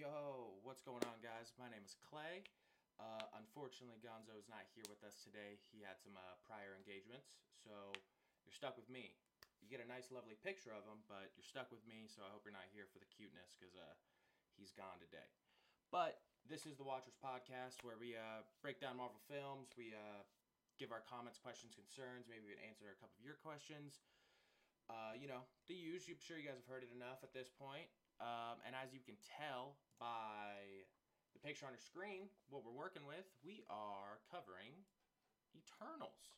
Yo, what's going on, guys? My name is Clay. Uh, unfortunately, Gonzo is not here with us today. He had some uh, prior engagements, so you're stuck with me. You get a nice, lovely picture of him, but you're stuck with me, so I hope you're not here for the cuteness because uh, he's gone today. But this is the Watchers Podcast where we uh, break down Marvel films, we uh, give our comments, questions, concerns, maybe we answer a couple of your questions. Uh, you know, the usual. I'm sure you guys have heard it enough at this point. Um, and as you can tell by the picture on your screen, what we're working with, we are covering Eternals.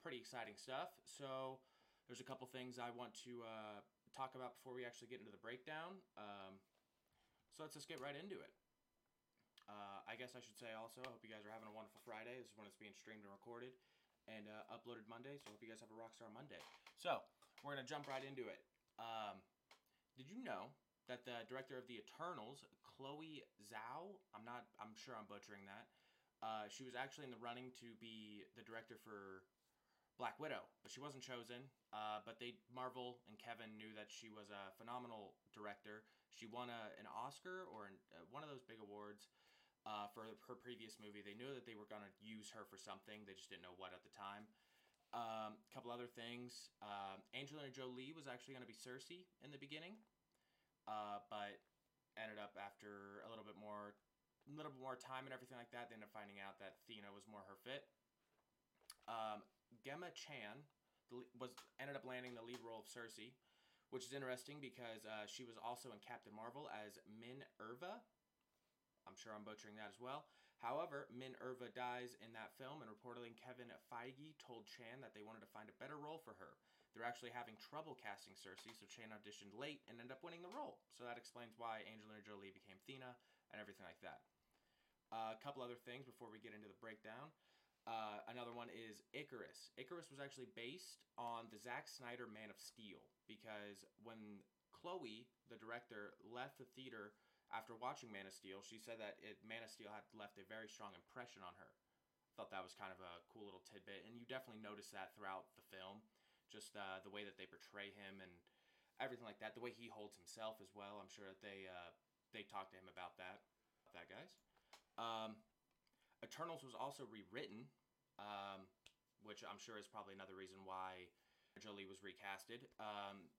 Pretty exciting stuff. So there's a couple things I want to uh, talk about before we actually get into the breakdown. Um, so let's just get right into it. Uh, I guess I should say also, I hope you guys are having a wonderful Friday. This is when it's being streamed and recorded and uh, uploaded Monday. So I hope you guys have a rockstar Monday. So we're gonna jump right into it. Um, did you know that the director of the Eternals, Chloe Zhao, I'm not, I'm sure I'm butchering that. Uh, she was actually in the running to be the director for Black Widow, but she wasn't chosen. Uh, but they, Marvel and Kevin knew that she was a phenomenal director. She won a, an Oscar or an, uh, one of those big awards uh, for her previous movie. They knew that they were going to use her for something. They just didn't know what at the time. A um, couple other things. Um, Angelina Jolie was actually going to be Sersi in the beginning, uh, but ended up after a little bit more, a little bit more time and everything like that. They ended up finding out that Thena was more her fit. Um, Gemma Chan was ended up landing the lead role of Sersi, which is interesting because uh, she was also in Captain Marvel as Minn-Erva. I'm sure I'm butchering that as well. However, Minn-Erva dies in that film, and reportedly Kevin Feige told Chan that they wanted to find a better role for her. They're actually having trouble casting Sersi, so Chan auditioned late and ended up winning the role. So that explains why Angelina Jolie became Thena and everything like that. Uh, a couple other things before we get into the breakdown. Uh, another one is Ikaris. Ikaris was actually based on the Zack Snyder Man of Steel because when Chloe, the director, left the theater after watching Man of Steel, she said that it, Man of Steel had left a very strong impression on her. I thought that was kind of a cool little tidbit, and you definitely notice that throughout the film, just uh, the way that they portray him and everything like that, the way he holds himself as well. I'm sure that they uh, they talked to him about that. About That guys. Um, Eternals was also rewritten, um, which I'm sure is probably another reason why Jolie was recasted. Um,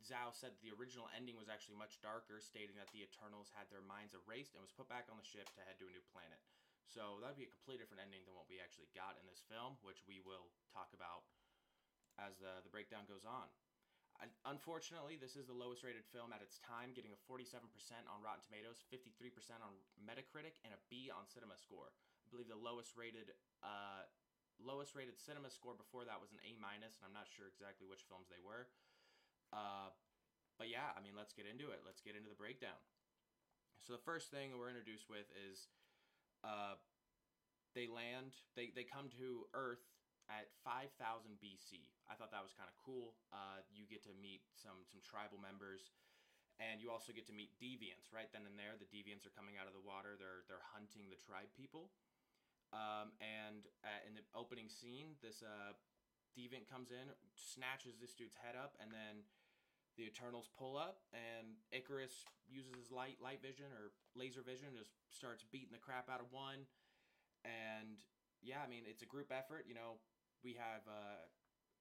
Zhao said the original ending was actually much darker, stating that the Eternals had their minds erased and was put back on the ship to head to a new planet. So that'd be a completely different ending than what we actually got in this film, which we will talk about as the, the breakdown goes on. Unfortunately, this is the lowest rated film at its time, getting a 47% on Rotten Tomatoes, 53% on Metacritic, and a B on Cinema Score. I believe the lowest rated uh, lowest rated Cinema Score before that was an A minus, and I'm not sure exactly which films they were. Uh, but yeah, I mean, let's get into it. Let's get into the breakdown. So the first thing we're introduced with is uh, they land, they, they come to Earth at 5000 BC. I thought that was kind of cool. Uh, you get to meet some some tribal members, and you also get to meet deviants. Right then and there, the deviants are coming out of the water. They're they're hunting the tribe people. Um, and uh, in the opening scene, this uh, deviant comes in, snatches this dude's head up, and then the Eternals pull up, and Ikaris uses his light light vision or laser vision, just starts beating the crap out of one. And yeah, I mean it's a group effort. You know, we have uh,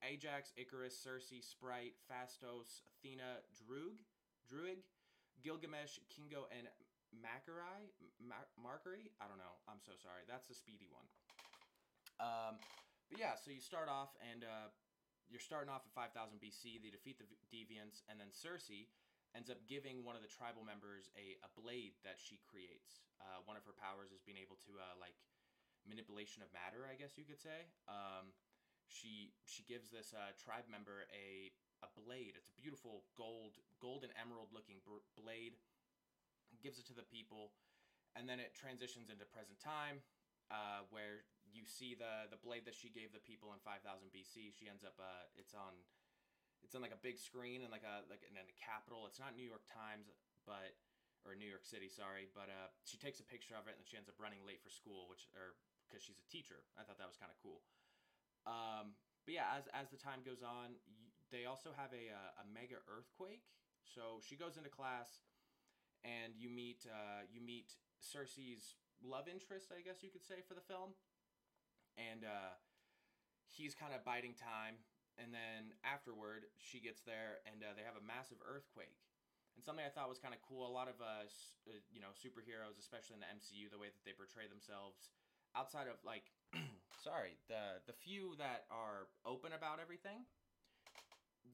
Ajax, Ikaris, Sersi, Sprite, Phastos, Athena, Droog, Druig, Gilgamesh, Kingo, and Makkari. Markari? I don't know. I'm so sorry. That's the speedy one. Um, but yeah, so you start off and uh, you're starting off at 5000 BC. They defeat the Deviants, and then Sersi ends up giving one of the tribal members a, a blade that she creates. Uh, one of her powers is being able to uh, like manipulation of matter, I guess you could say. Um, she she gives this uh, tribe member a a blade. It's a beautiful gold gold and emerald looking br- blade. Gives it to the people, and then it transitions into present time, uh, where you see the the blade that she gave the people in 5000 BC. She ends up uh, it's on it's on like a big screen and like a like in a capital. It's not New York Times, but or New York City, sorry, but uh, she takes a picture of it and she ends up running late for school, which or because she's a teacher. I thought that was kind of cool. Um, but yeah, as as the time goes on, they also have a a, a mega earthquake. So she goes into class, and you meet uh, you meet Sersi's love interest, I guess you could say, for the film, and uh, he's kind of biding time. And then afterward, she gets there, and uh, they have a massive earthquake. And something I thought was kind of cool. A lot of uh, uh, you know superheroes, especially in the MCU, the way that they portray themselves, outside of like, sorry, the the few that are open about everything.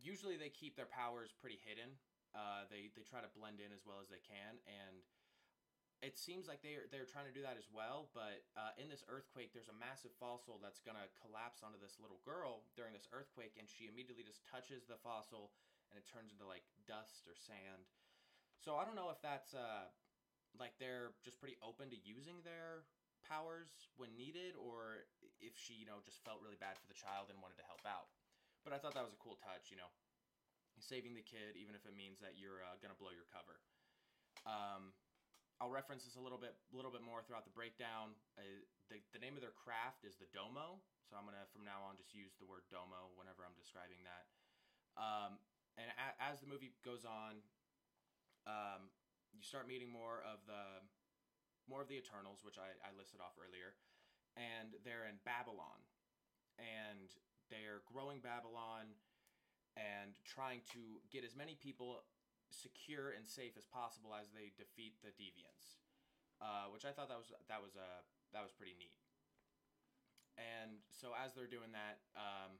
Usually, they keep their powers pretty hidden. Uh, they they try to blend in as well as they can, and it seems like they're they're trying to do that as well. But uh, in this earthquake, there's a massive fossil that's gonna collapse onto this little girl during this earthquake, and she immediately just touches the fossil, and it turns into like dust or sand. So I don't know if that's uh, like they're just pretty open to using their powers when needed, or if she you know just felt really bad for the child and wanted to help out. But I thought that was a cool touch, you know, saving the kid even if it means that you're uh, gonna blow your cover. Um, I'll reference this a little bit, a little bit more throughout the breakdown. Uh, the, the name of their craft is the domo, so I'm gonna from now on just use the word domo whenever I'm describing that. Um, and a, as the movie goes on, um, you start meeting more of the more of the Eternals, which I, I listed off earlier, and they're in Babylon, and they're growing Babylon and trying to get as many people secure and safe as possible as they defeat the deviants, uh, which I thought that was that was a uh, that was pretty neat. And so as they're doing that, um,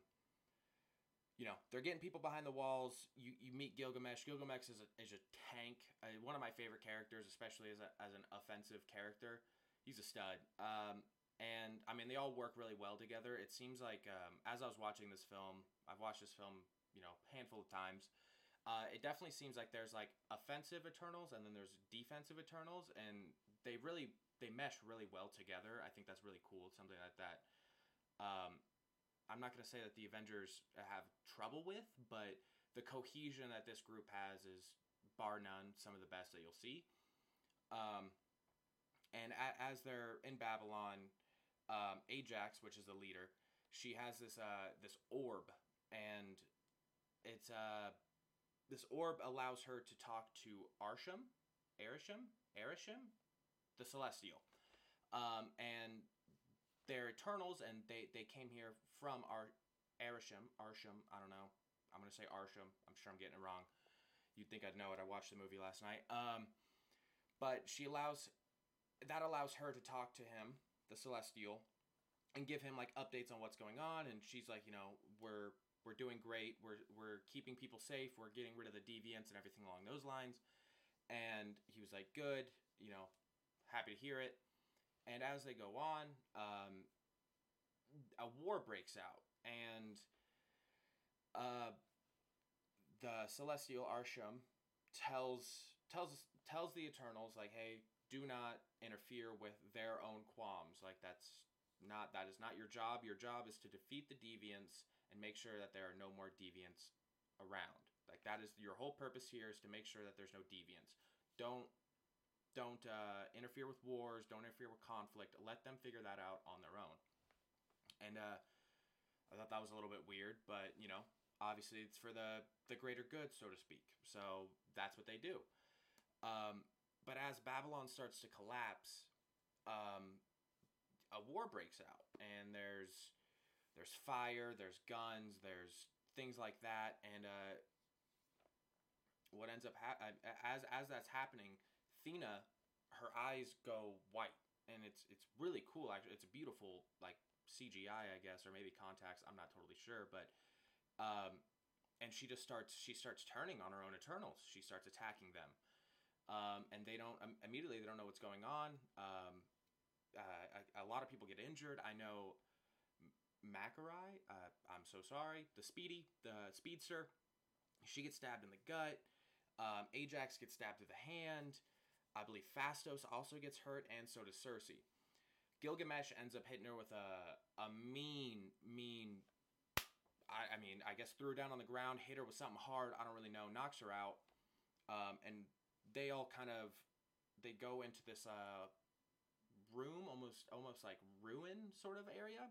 you know, they're getting people behind the walls. You you meet Gilgamesh. Gilgamesh is a, is a tank. Uh, one of my favorite characters, especially as a, as an offensive character. He's a stud. Um, and I mean, they all work really well together. It seems like um, as I was watching this film, I've watched this film, you know, handful of times uh, it definitely seems like there's like offensive Eternals and then there's defensive Eternals, and they really they mesh really well together. I think that's really cool. Something like that. Um, I'm not gonna say that the Avengers have trouble with, but the cohesion that this group has is bar none some of the best that you'll see. Um, and a- as they're in Babylon, um, Ajax, which is the leader, she has this uh, this orb, and it's uh this orb allows her to talk to Arsham, Arisham, Arisham, the Celestial, um, and they're Eternals, and they they came here from Ar Arisham, Arsham. I don't know. I'm gonna say Arsham. I'm sure I'm getting it wrong. You'd think I'd know it. I watched the movie last night. Um, but she allows that allows her to talk to him, the Celestial, and give him like updates on what's going on. And she's like, you know, we're we're doing great. We're we're keeping people safe. We're getting rid of the deviants and everything along those lines. And he was like, "Good, you know, happy to hear it." And as they go on, um, a war breaks out, and uh, the celestial Arsham tells tells tells the Eternals like, "Hey, do not interfere with their own qualms. Like that's not that is not your job. Your job is to defeat the deviants and make sure that there are no more deviants around. Like that is your whole purpose here is to make sure that there's no deviants. Don't don't uh, interfere with wars. Don't interfere with conflict. Let them figure that out on their own. And uh, I thought that was a little bit weird, but you know, obviously it's for the the greater good, so to speak. So that's what they do. Um, but as Babylon starts to collapse, um, a war breaks out, and there's there's fire, there's guns, there's things like that, and uh, what ends up ha- as as that's happening, Thena, her eyes go white, and it's it's really cool. Actually, it's a beautiful like CGI, I guess, or maybe contacts. I'm not totally sure, but um, and she just starts she starts turning on her own Eternals. She starts attacking them, um, and they don't um, immediately they don't know what's going on. Um, uh, a, a, lot of people get injured. I know Makkari, uh, I'm so sorry, the Speedy, the Speedster, she gets stabbed in the gut. Um, Ajax gets stabbed to the hand. I believe Phastos also gets hurt, and so does Sersi. Gilgamesh ends up hitting her with a a mean, mean. I, I mean, I guess threw her down on the ground, hit her with something hard. I don't really know. Knocks her out, um, and they all kind of they go into this uh, room, almost almost like ruin sort of area,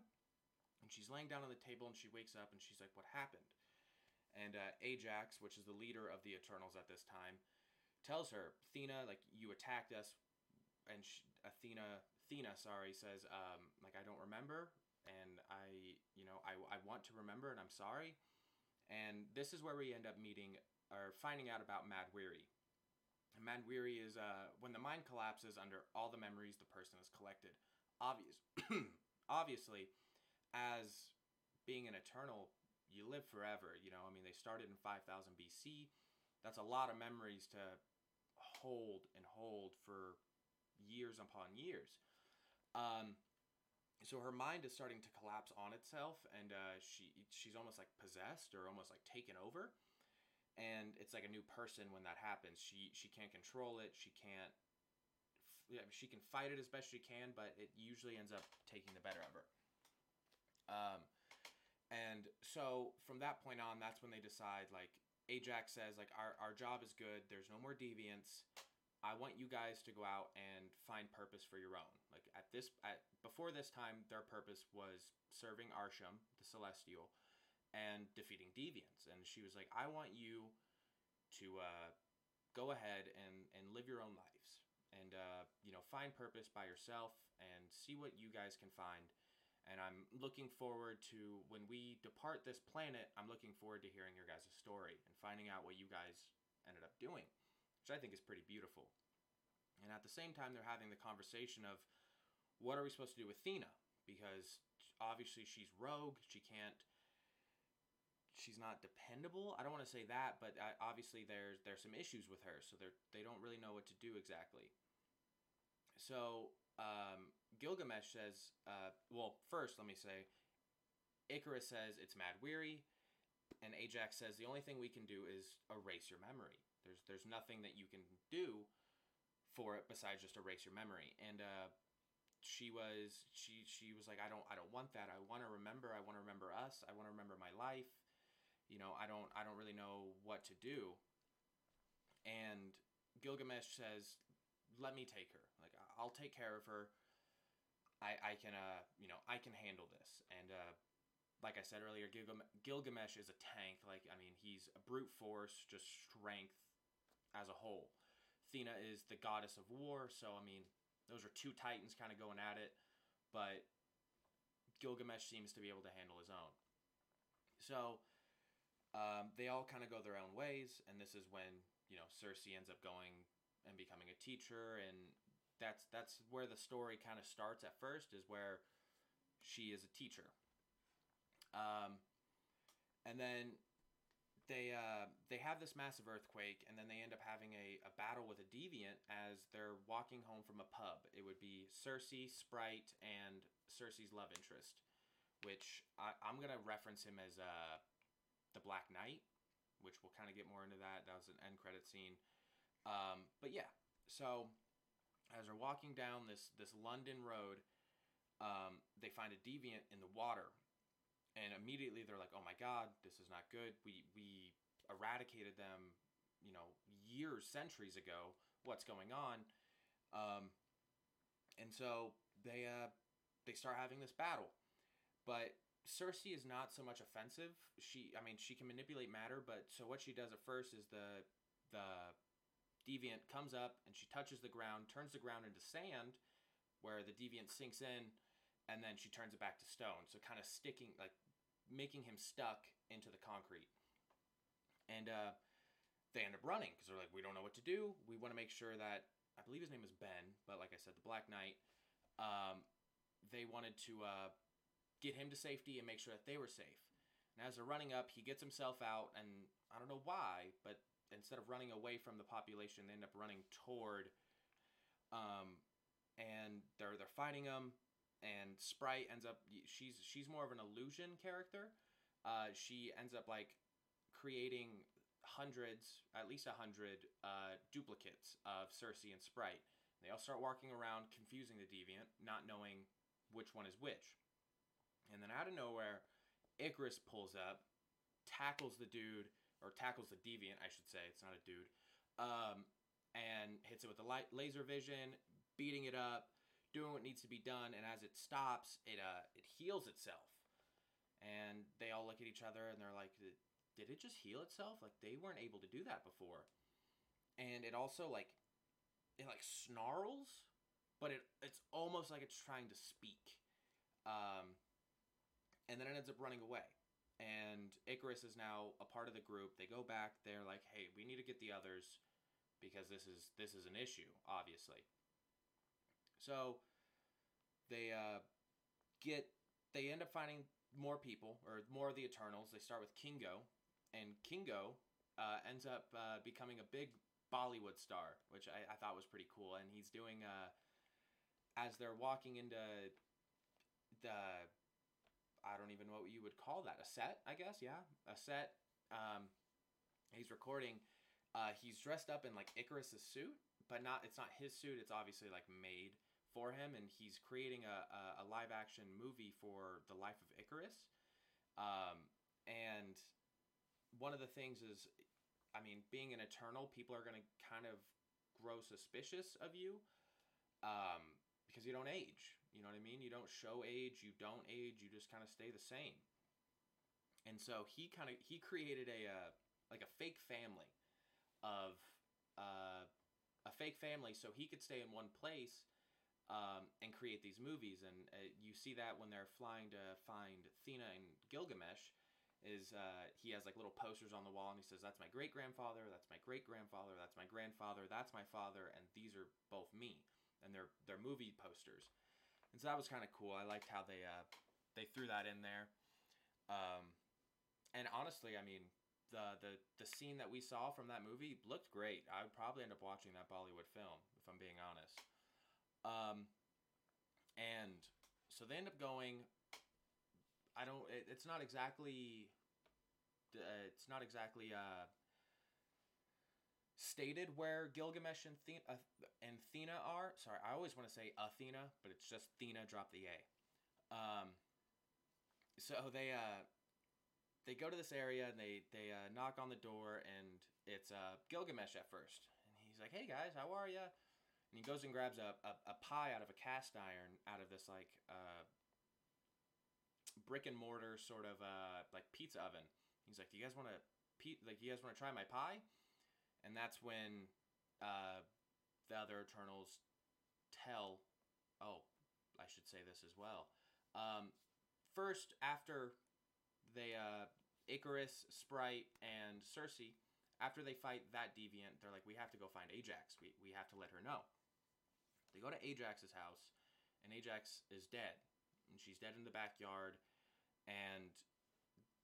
and she's laying down on the table and she wakes up and she's like, What happened? And uh, Ajax, which is the leader of the Eternals at this time, tells her, Athena, like you attacked us, and she, Athena, Athena, sorry, says, um, like I don't remember, and I, you know, I, I want to remember, and I'm sorry. And this is where we end up meeting or finding out about Mahd Wy'ry. And Mahd Wy'ry is uh, when the mind collapses under all the memories the person has collected. Obvious, obviously, as being an eternal, you live forever. You know, I mean, they started in 5000 BC. That's a lot of memories to hold and hold for years upon years. Um, so her mind is starting to collapse on itself, and uh, she she's almost like possessed or almost like taken over. And it's like a new person when that happens. She she can't control it. She can't. Yeah, she can fight it as best she can, but it usually ends up taking the better of her. Um, and so from that point on, that's when they decide like Ajax says like our our job is good. There's no more deviants. I want you guys to go out and find purpose for your own. Like at this at before this time, their purpose was serving Arsham, the Celestial, and defeating deviants. And she was like, I want you to uh, go ahead and and live your own lives, and uh, you know find purpose by yourself and see what you guys can find. And I'm looking forward to when we depart this planet. I'm looking forward to hearing your guys' story and finding out what you guys ended up doing which I think is pretty beautiful. And at the same time, they're having the conversation of what are we supposed to do with Athena? Because obviously she's rogue. She can't. She's not dependable. I don't want to say that, but obviously there's there's some issues with her, so they they don't really know what to do exactly. So um, Gilgamesh says, uh, well, first let me say, Ikaris says it's Mahd Wy'ry, and Ajax says the only thing we can do is erase your memory. There's there's nothing that you can do for it besides just erase your memory. And uh, she was she she was like, I don't I don't want that. I want to remember. I want to remember us. I want to remember my life. You know, I don't I don't really know what to do. And Gilgamesh says, "Let me take her. Like I'll take care of her. I I can uh you know I can handle this." And uh, like I said earlier, Gilgamesh is a tank. Like I mean, he's a brute force, just strength as a whole. Athena is the goddess of war, so I mean, those are two titans kind of going at it, but Gilgamesh seems to be able to handle his own. So um, they all kind of go their own ways, and this is when you know Sersi ends up going and becoming a teacher, and that's that's where the story kind of starts at first, is where she is a teacher. Um, and then they uh, they have this massive earthquake, and then they end up having a, a battle with a deviant as they're walking home from a pub. It would be Sersi, Sprite, and Sersi's love interest, which I, am gonna reference him as uh, the Black Knight, which we'll kind of get more into that. That was an end credit scene. Um, but yeah, so as they're walking down this this London road, um, they find a deviant in the water and immediately they're like, "Oh my God, this is not good. We we eradicated them, you know, years, centuries ago. What's going on?" Um, and so they uh, they start having this battle, but Sersi is not so much offensive. She, I mean, she can manipulate matter, but so what she does at first is the the deviant comes up and she touches the ground, turns the ground into sand, where the deviant sinks in, and then she turns it back to stone. So kind of sticking, like making him stuck into the concrete. And uh, they end up running because they're like, we don't know what to do. We want to make sure that I believe his name is Ben, but like I said, the Black Knight. Um, they wanted to uh, get him to safety and make sure that they were safe. And as they're running up, he gets himself out, and I don't know why, but instead of running away from the population, they end up running toward. Um, and they're they're fighting him and Sprite ends up she's she's more of an illusion character. Uh, she ends up like creating hundreds, at least a hundred uh, duplicates of Sersi and Sprite. They all start walking around, confusing the deviant, not knowing which one is which. And then out of nowhere, Ikaris pulls up, tackles the dude, or tackles the deviant, I should say. It's not a dude. Um, and hits it with the light laser vision, beating it up doing what needs to be done, and as it stops, it uh it heals itself. And they all look at each other and they're like, "Did it just heal itself? Like they weren't able to do that before." and it also like it like snarls, but it it's almost like it's trying to speak. Um, and then it ends up running away. And Ikaris is now a part of the group. They go back. They're like, "Hey, we need to get the others because this is this is an issue, obviously." So they uh, get they end up finding more people or more of the Eternals. They start with Kingo, and Kingo uh, ends up uh, becoming a big Bollywood star, which I, I, thought was pretty cool. And he's doing uh, as they're walking into the I don't even know what you would call that a set, I guess. Yeah, a set. Um, he's recording. Uh, he's dressed up in like Ikaris's suit, but not. It's not his suit. It's obviously like made for him, and he's creating a, a, a live action movie for the life of Ikaris. Um, and one of the things is, I mean, being an Eternal, people are going to kind of grow suspicious of you um, because you don't age. You know what I mean? You don't show age, you don't age, you just kind of stay the same. And so he kind of he created a uh, like a fake family of uh, a fake family so he could stay in one place um, and create these movies. And uh, you see that when they're flying to find Thena and Gilgamesh, is uh, he has like little posters on the wall and he says, "That's my great grandfather. That's my great grandfather. That's my grandfather. That's my father, and these are both me." And they're they're movie posters, and so that was kind of cool. I liked how they uh, they threw that in there. Um, and honestly, I mean, the the the scene that we saw from that movie looked great. I would probably end up watching that Bollywood film if I'm being honest. Um, and so they end up going I don't. It, it's not exactly. Uh, it's not exactly uh, stated where Gilgamesh and Thena, uh, and Thena are. Sorry, I always want to say Athena, but it's just Thena. Drop the A. Um, so they uh, they go to this area and they they uh, knock on the door and it's uh, Gilgamesh at first and he's like, "Hey guys, how are ya?" And he goes and grabs a, a, a pie out of a cast iron out of this like uh, brick and mortar sort of uh, like pizza oven. He's like, "Do you guys want to pe- like you guys want to try my pie?" And that's when uh, the other Eternals tell. Oh, I should say this as well. Um, first, after they uh, Ikaris, Sprite, and Sersi, after they fight that deviant, they're like, "We have to go find Ajax. We we have to let her know." They go to Ajax's house, and Ajax is dead and she's dead in the backyard, and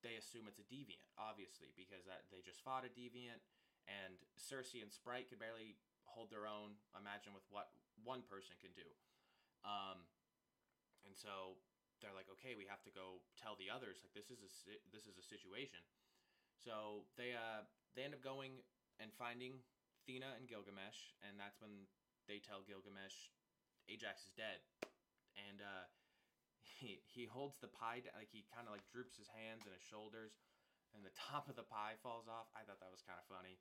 they assume it's a deviant, obviously, because that, they just fought a deviant, and Sersi and Sprite could barely hold their own. Imagine with what one person can do. Um, and so they're like, okay, we have to go tell the others like this is a this is a situation. So they uh they end up going and finding Thena and Gilgamesh, and that's when they tell Gilgamesh Ajax is dead, and uh, he he holds the pie down, like he kind of like droops his hands and his shoulders, and the top of the pie falls off. I thought that was kind of funny.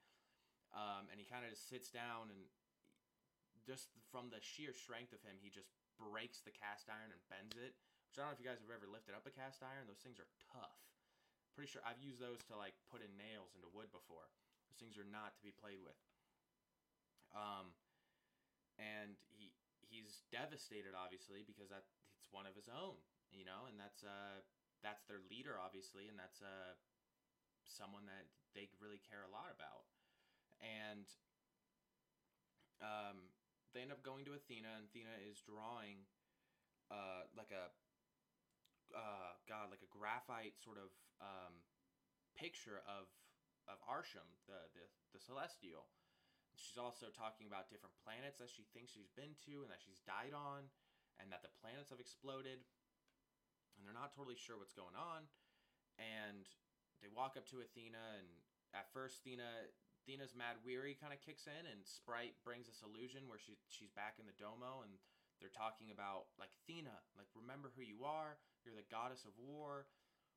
Um, and he kind of just sits down and just from the sheer strength of him, he just breaks the cast iron and bends it. Which I don't know if you guys have ever lifted up a cast iron. Those things are tough. Pretty sure I've used those to like put in nails into wood before. Those things are not to be played with. Um, and he he's devastated obviously because that it's one of his own, you know, and that's uh that's their leader obviously, and that's uh someone that they really care a lot about, and um they end up going to Athena, and Athena is drawing uh like a uh god like a graphite sort of um picture of of Arishem, the the, the celestial. She's also talking about different planets that she thinks she's been to and that she's died on and that the planets have exploded and they're not totally sure what's going on. And they walk up to Athena and at first Athena Athena's Mahd Wy'ry kind of kicks in and Sprite brings this illusion where she she's back in the domo and they're talking about like Athena like remember who you are. You're the goddess of war.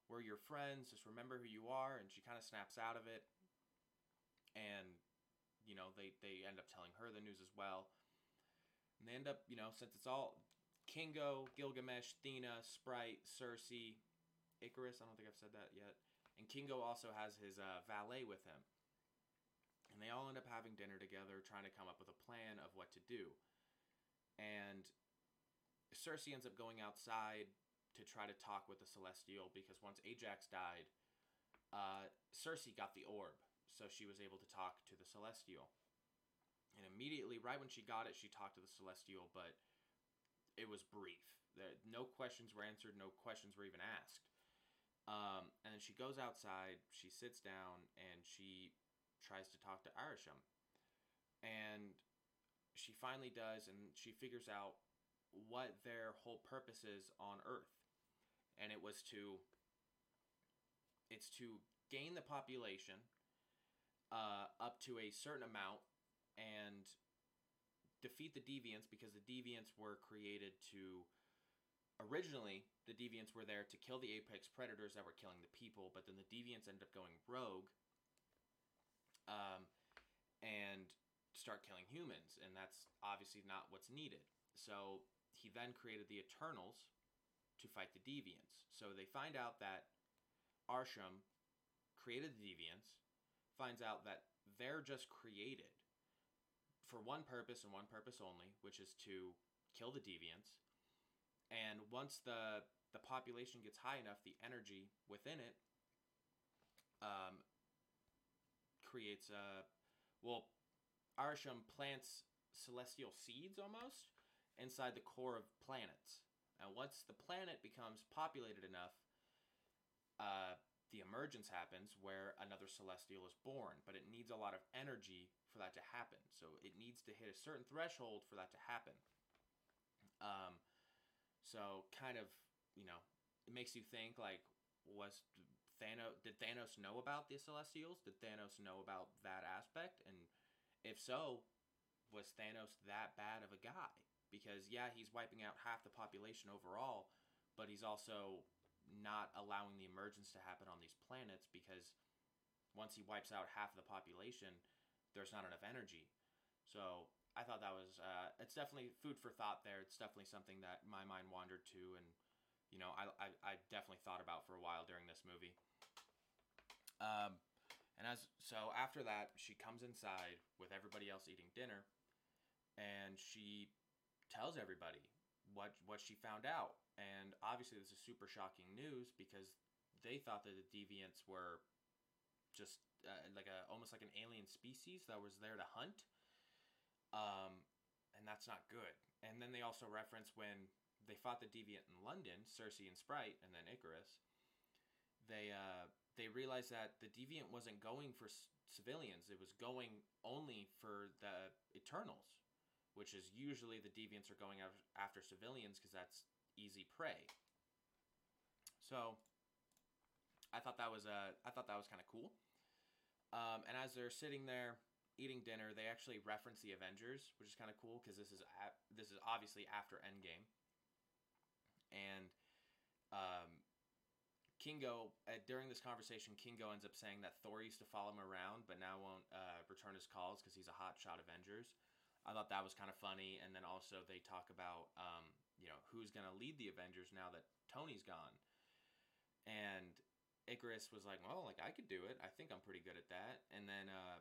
We're your friends. Just remember who you are. And she kind of snaps out of it. And you know they they end up telling her the news as well and they end up you know since it's all Kingo, Gilgamesh, Thena, Sprite, Sersi, Ikaris. I don't think I've said that yet. And Kingo also has his uh, valet with him. And they all end up having dinner together, trying to come up with a plan of what to do. And Sersi ends up going outside to try to talk with the Celestial because once Ajax died, uh, Sersi got the orb, so she was able to talk to the Celestial. And immediately, right when she got it, she talked to the Celestial, but it was brief. No questions were answered, no questions were even asked. Um, and then she goes outside, she sits down, and she tries to talk to Irisham. And she finally does, and she figures out what their whole purpose is on Earth. And it was to it's to gain the population uh, up to a certain amount and defeat the deviants because the deviants were created to originally the deviants were there to kill the apex predators that were killing the people but then the deviants ended up going rogue um, and start killing humans and that's obviously not what's needed. So he then created the eternals to fight the deviants. So they find out that Arishem created the deviants finds out that they're just created for one purpose and one purpose only, which is to kill the deviants. And once the the population gets high enough, the energy within it um, creates a well. Arishem plants celestial seeds almost inside the core of planets. And once the planet becomes populated enough, uh, the emergence happens where another celestial is born, but it needs a lot of energy for that to happen. So it needs to hit a certain threshold for that to happen. Um, so kind of, you know, it makes you think like, was Thanos? Did Thanos know about the Celestials? Did Thanos know about that aspect? And if so, was Thanos that bad of a guy? Because yeah, he's wiping out half the population overall, but he's also not allowing the emergence to happen on these planets because once he wipes out half of the population, there's not enough energy. So I thought that was uh, it's definitely food for thought there. It's definitely something that my mind wandered to, and you know I, I, I definitely thought about for a while during this movie. Um, and as so after that, she comes inside with everybody else eating dinner, and she tells everybody what what she found out. And obviously, this is super shocking news because they thought that the deviants were just uh, like a almost like an alien species that was there to hunt. Um, and that's not good. And then they also reference when they fought the deviant in London, Sersi and Sprite, and then Ikaris. They uh, they realized that the deviant wasn't going for c- civilians; it was going only for the Eternals, which is usually the deviants are going after civilians because that's easy prey. So I thought that was uh, I thought that was kind of cool. Um, and as they're sitting there eating dinner, they actually reference the Avengers, which is kind of cool because this is a- this is obviously after Endgame. And um, Kingo, uh, during this conversation, Kingo ends up saying that Thor used to follow him around, but now won't uh, return his calls because he's a hotshot Avengers. I thought that was kind of funny. And then also they talk about, um, you know, who's going to lead the Avengers now that Tony's gone. And Ikaris was like, "Well, like I could do it. I think I'm pretty good at that." And then uh,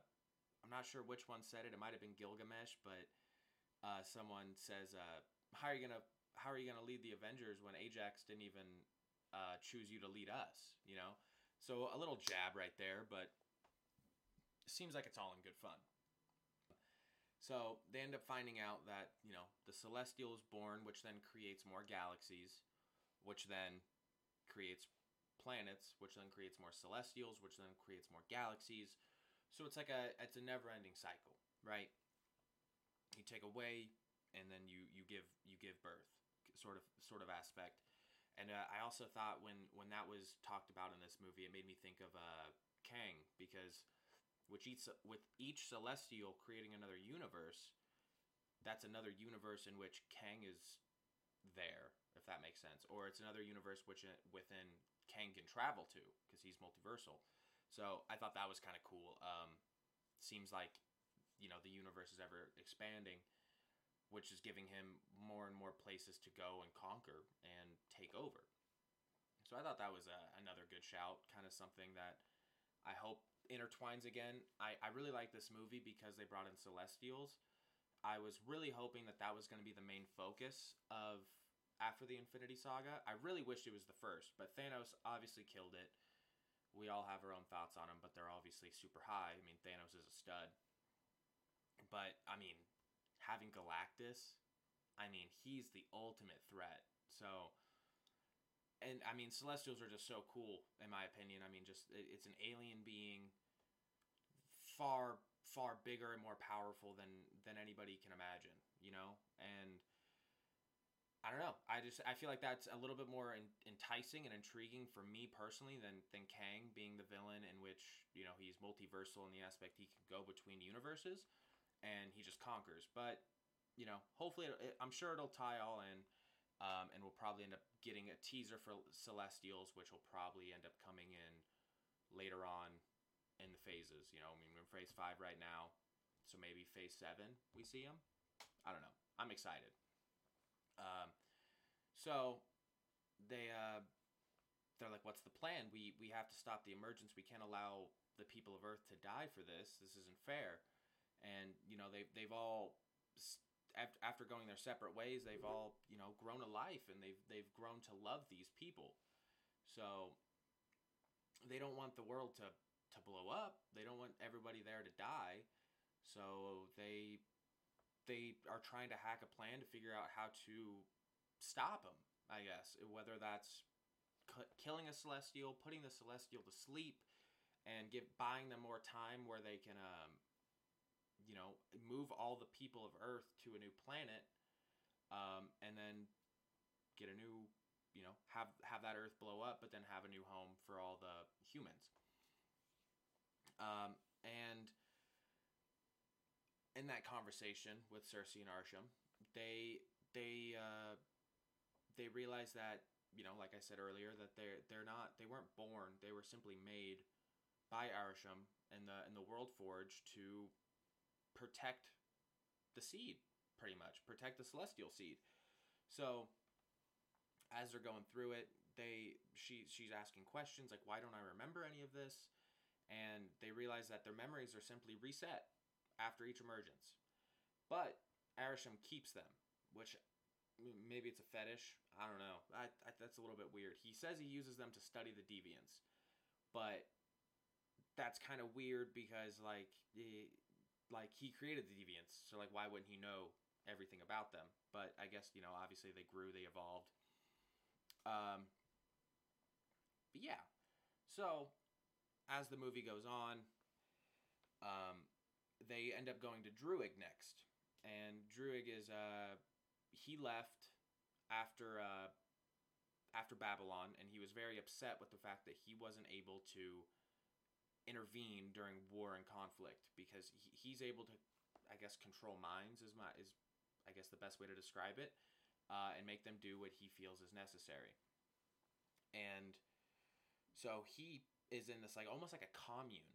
I'm not sure which one said it. It might have been Gilgamesh, but uh, someone says, uh, "How are you gonna How are you gonna lead the Avengers when Ajax didn't even uh, choose you to lead us?" You know, so a little jab right there, but seems like it's all in good fun. So they end up finding out that you know the Celestial is born, which then creates more galaxies, which then creates planets, which then creates more celestials, which then creates more galaxies. So it's like a it's a never-ending cycle, right? You take away and then you you give you give birth, sort of sort of aspect. And uh, I also thought when when that was talked about in this movie, it made me think of uh, Kang because which each with each celestial creating another universe, that's another universe in which Kang is there, if that makes sense, or it's another universe which uh, within Kang can travel to because he's multiversal. So I thought that was kind of cool. Um, seems like you know the universe is ever expanding, which is giving him more and more places to go and conquer and take over. So I thought that was a, another good shout, kind of something that I hope intertwines again. I, I really like this movie because they brought in Celestials. I was really hoping that that was going to be the main focus of after the Infinity Saga. I really wished it was the first, but Thanos obviously killed it. We all have our own thoughts on him, but they're obviously super high. I mean, Thanos is a stud. But I mean, having Galactus, I mean, he's the ultimate threat. So and I mean, Celestials are just so cool, in my opinion. I mean, just it, it's an alien being, far far bigger and more powerful than than anybody can imagine, you know. And I don't know. I just I feel like that's a little bit more in, enticing and intriguing for me personally than than Kang being the villain, in which you know he's multiversal in the aspect he can go between universes, and he just conquers. But you know, hopefully, it, I'm sure it'll tie all in. Um, and we'll probably end up getting a teaser for Celestials, which will probably end up coming in later on in the phases. You know, I mean, we're in phase five right now, so maybe phase seven we see them. I don't know. I'm excited. Um, so they uh, they're like, "What's the plan? We we have to stop the emergence. We can't allow the people of Earth to die for this. This isn't fair." And you know, they they've all after going their separate ways, they've all you know grown a life and they've they've grown to love these people. So they don't want the world to to blow up. They don't want everybody there to die. So they they are trying to hack a plan to figure out how to stop them. I guess whether that's killing a celestial, putting the celestial to sleep, and give buying them more time where they can um, you know, move all the people of Earth to a new planet, um, and then get a new, you know, have have that Earth blow up, but then have a new home for all the humans. Um, and in that conversation with Sersi and Arishem, they they uh, they realize that you know, like I said earlier, that they're they're not they weren't born; they were simply made by Arishem and the and the World Forge to protect the seed, pretty much protect the celestial seed. So as they're going through it, they she she's asking questions like why don't I remember any of this? And they realize that their memories are simply reset after each emergence. But Arishem keeps them, which maybe it's a fetish. I don't know. I, I, that's a little bit weird. He says he uses them to study the deviants, but that's kind of weird because like like he created the deviants, so like why wouldn't he know everything about them? But I guess you know obviously they grew, they evolved. Um, but yeah, so as the movie goes on, um, they end up going to Druig next, and Druig is uh he left after uh after Babylon, and he was very upset with the fact that he wasn't able to intervene during war and conflict because he, he's able to, I guess, control minds is my is I guess the best way to describe it, uh, and make them do what he feels is necessary. And so he is in this like almost like a commune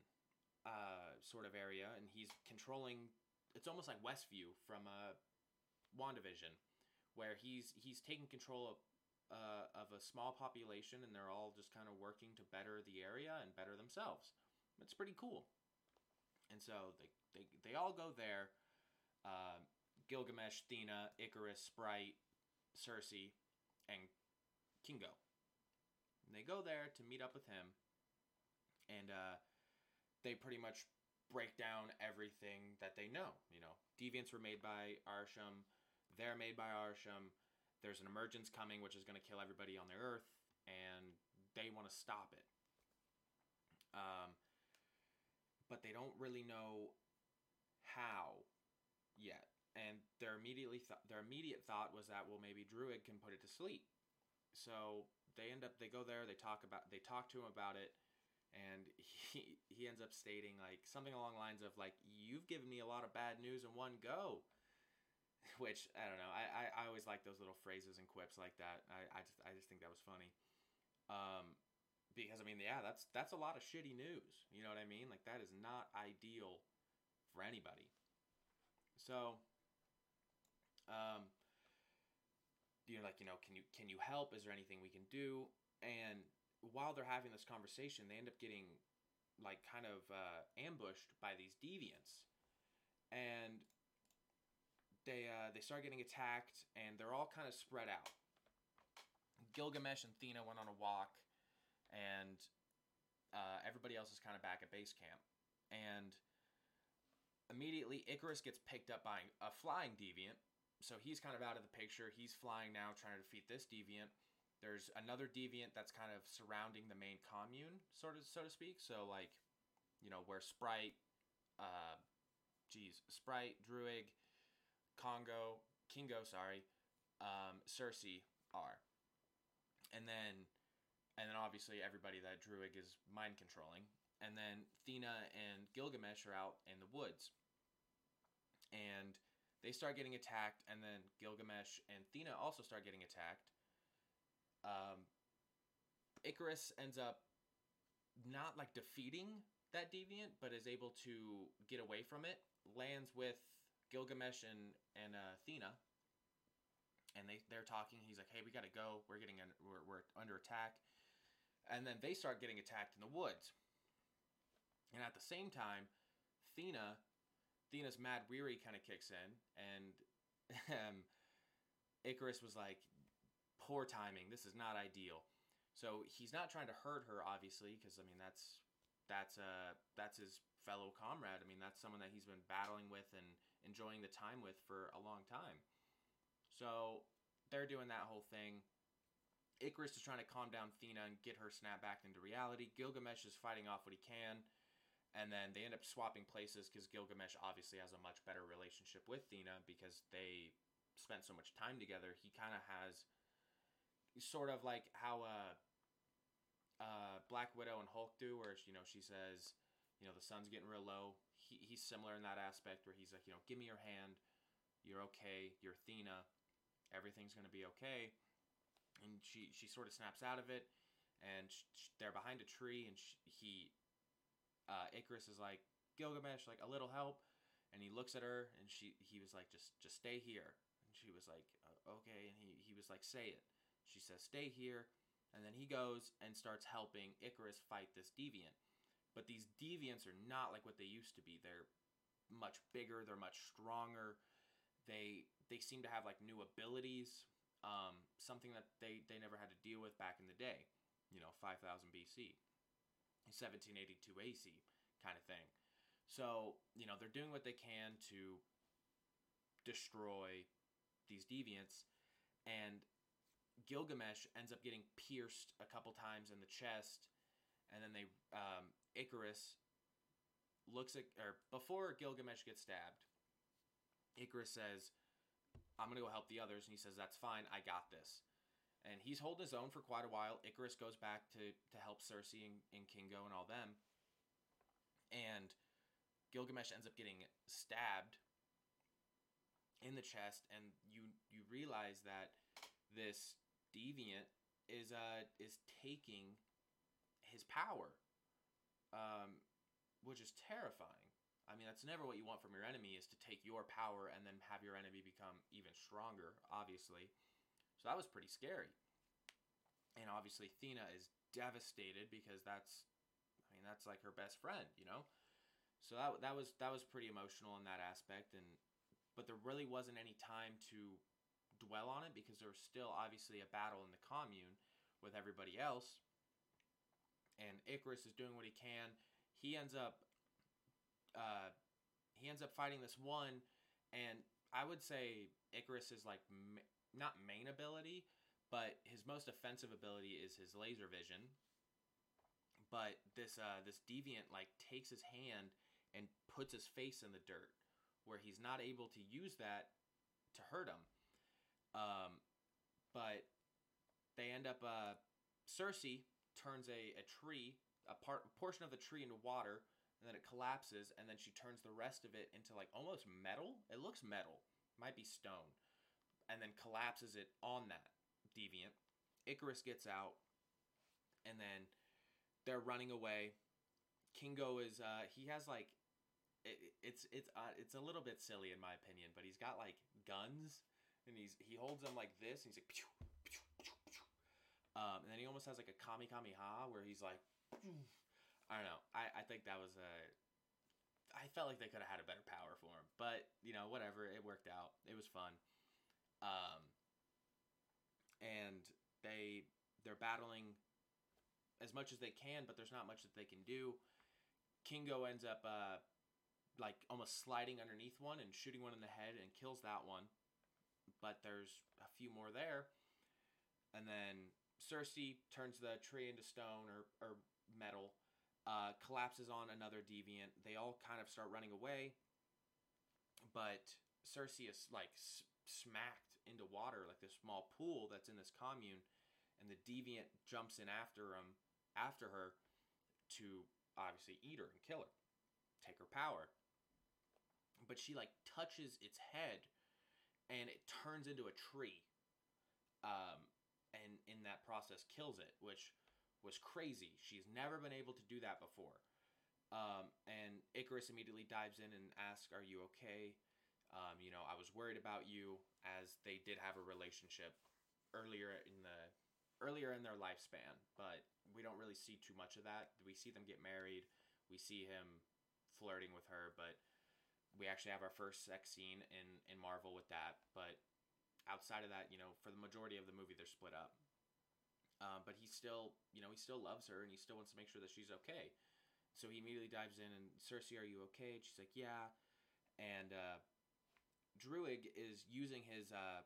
uh, sort of area, and he's controlling. It's almost like Westview from uh, WandaVision, where he's he's taking control of uh, of a small population, and they're all just kind of working to better the area and better themselves. It's pretty cool. And so they, they, they all go there. Uh, Gilgamesh, Thena, Ikaris, Sprite, Sersi, and Kingo. And they go there to meet up with him. And uh, they pretty much break down everything that they know. You know, deviants were made by Arsham. They're made by Arsham. There's an emergence coming, which is going to kill everybody on the Earth, and they want to stop it. Um, but they don't really know how yet. And their immediately th- their immediate thought was that well maybe Druig can put it to sleep. So they end up they go there they talk about they talk to him about it and he he ends up stating like something along the lines of like you've given me a lot of bad news in one go which i don't know i i, I always like those little phrases and quips like that i i just i just think that was funny um because I mean, yeah, that's that's a lot of shitty news. You know what I mean? Like that is not ideal for anybody. So, um, you're like, you know, can you can you help? Is there anything we can do? And while they're having this conversation, they end up getting like kind of uh, ambushed by these deviants, and they uh, they start getting attacked, and they're all kind of spread out. Gilgamesh and Thena went on a walk, and uh, everybody else is kind of back at base camp, and immediately Ikaris gets picked up by a flying deviant. So he's kind of out of the picture. He's flying now, trying to defeat this deviant. There's another deviant that's kind of surrounding the main commune, sort of, so to speak. So like, you know, where Sprite, uh, geez, Sprite, Druig, Congo, Kingo, sorry, um, Sersi are, and then, and then obviously everybody that Druig is mind controlling, and then Thena and Gilgamesh are out in the woods. And they start getting attacked, and then Gilgamesh and Thena also start getting attacked. Um, Ikaris ends up not like defeating that deviant, but is able to get away from it. Lands with Gilgamesh and and uh, Thena, and they they're talking. He's like, "Hey, we gotta go. We're getting un- we're, we're under attack." And then they start getting attacked in the woods. And at the same time, Thena, Thena's Mahd Wy'ry kind of kicks in, and um, Ikaris was like, "Poor timing. This is not ideal." So he's not trying to hurt her, obviously, because I mean that's that's uh that's his fellow comrade. I mean that's someone that he's been battling with and enjoying the time with for a long time. So they're doing that whole thing. Ikaris is trying to calm down Thena and get her snapped back into reality. Gilgamesh is fighting off what he can and then they end up swapping places because Gilgamesh obviously has a much better relationship with Thena because they spent so much time together. He kind of has sort of like how uh, uh, Black Widow and Hulk do, where you know she says, you know, the sun's getting real low. He, he's similar in that aspect where he's like, you know, give me your hand, you're okay, you're Thena, everything's gonna be okay. And she she sort of snaps out of it, and sh- they're behind a tree, and he uh, Ikaris is like Gilgamesh, like a little help, and he looks at her, and she he was like just just stay here, and she was like uh, okay, and he he was like say it. She says stay here, and then he goes and starts helping Ikaris fight this deviant. But these deviants are not like what they used to be. They're much bigger. They're much stronger. They they seem to have like new abilities. Um, something that they they never had to deal with back in the day. You know, 5000 BC. 1782 AC kind of thing. So, you know, they're doing what they can to destroy these deviants and Gilgamesh ends up getting pierced a couple times in the chest and then they um, Ikaris looks at or before Gilgamesh gets stabbed Ikaris says I'm going to go help the others. And he says that's fine. I got this. And he's holding his own for quite a while. Ikaris goes back to to help Sersi and, and Kingo and all them, and Gilgamesh ends up getting stabbed in the chest, and you you realize that this deviant is uh is taking his power, um, which is terrifying. I mean, that's never what you want from your enemy is to take your power and then have your enemy become even stronger, obviously. So that was pretty scary. And obviously Thena is devastated because that's I mean that's like her best friend, you know? So that that was that was pretty emotional in that aspect and but there really wasn't any time to dwell on it because there was still obviously a battle in the commune with everybody else. And Ikaris is doing what he can. He ends up uh, he ends up fighting this one and I would say Ikaris is like not main ability, but his most offensive ability is his laser vision. But this uh, this deviant like takes his hand and puts his face in the dirt, where he's not able to use that to hurt him. Um, but they end up. Uh, Sersi turns a, a tree, a part a portion of the tree into water, and then it collapses, and then she turns the rest of it into like almost metal. It looks metal, might be stone and then collapses it on that deviant. Ikaris gets out, and then they're running away. Kingo is uh, he has like it, it's it's uh, it's a little bit silly in my opinion, but he's got like guns, and he's he holds them like this, and he's like. Pew, pew, pew, um, and then he almost has like a kami kami ha where he's like, I don't know. I, I think that was a. I felt like they could have had a better power for him, but you know, whatever. It worked out. It was fun. Um, and they they're battling as much as they can, but there's not much that they can do. Kingo ends up uh, like almost sliding underneath one and shooting one in the head and kills that one. But there's a few more there. And then Sersi turns the tree into stone or, or metal, uh, collapses on another deviant. They all kind of start running away. But Sersi is like s- smacked into water, like this small pool that's in this commune. And the deviant jumps in after him, after her, to obviously eat her and kill her, take her power. But she like touches its head, and it turns into a tree. Um, and in that process kills it, which was crazy. She's never been able to do that before. Um, and Ikaris immediately dives in and asks, "Are you okay?" Um, you know, I was worried about you, as they did have a relationship earlier in the earlier in their lifespan, but we don't really see too much of that. We see them get married. We see him flirting with her, but we actually have our first sex scene in in Marvel with that. But outside of that, you know, for the majority of the movie, they're split up. Um, but he still, you know, he still loves her and he still wants to make sure that she's okay. So he immediately dives in and Sersi, are you okay? And she's like, yeah. And uh, Druig is using his uh,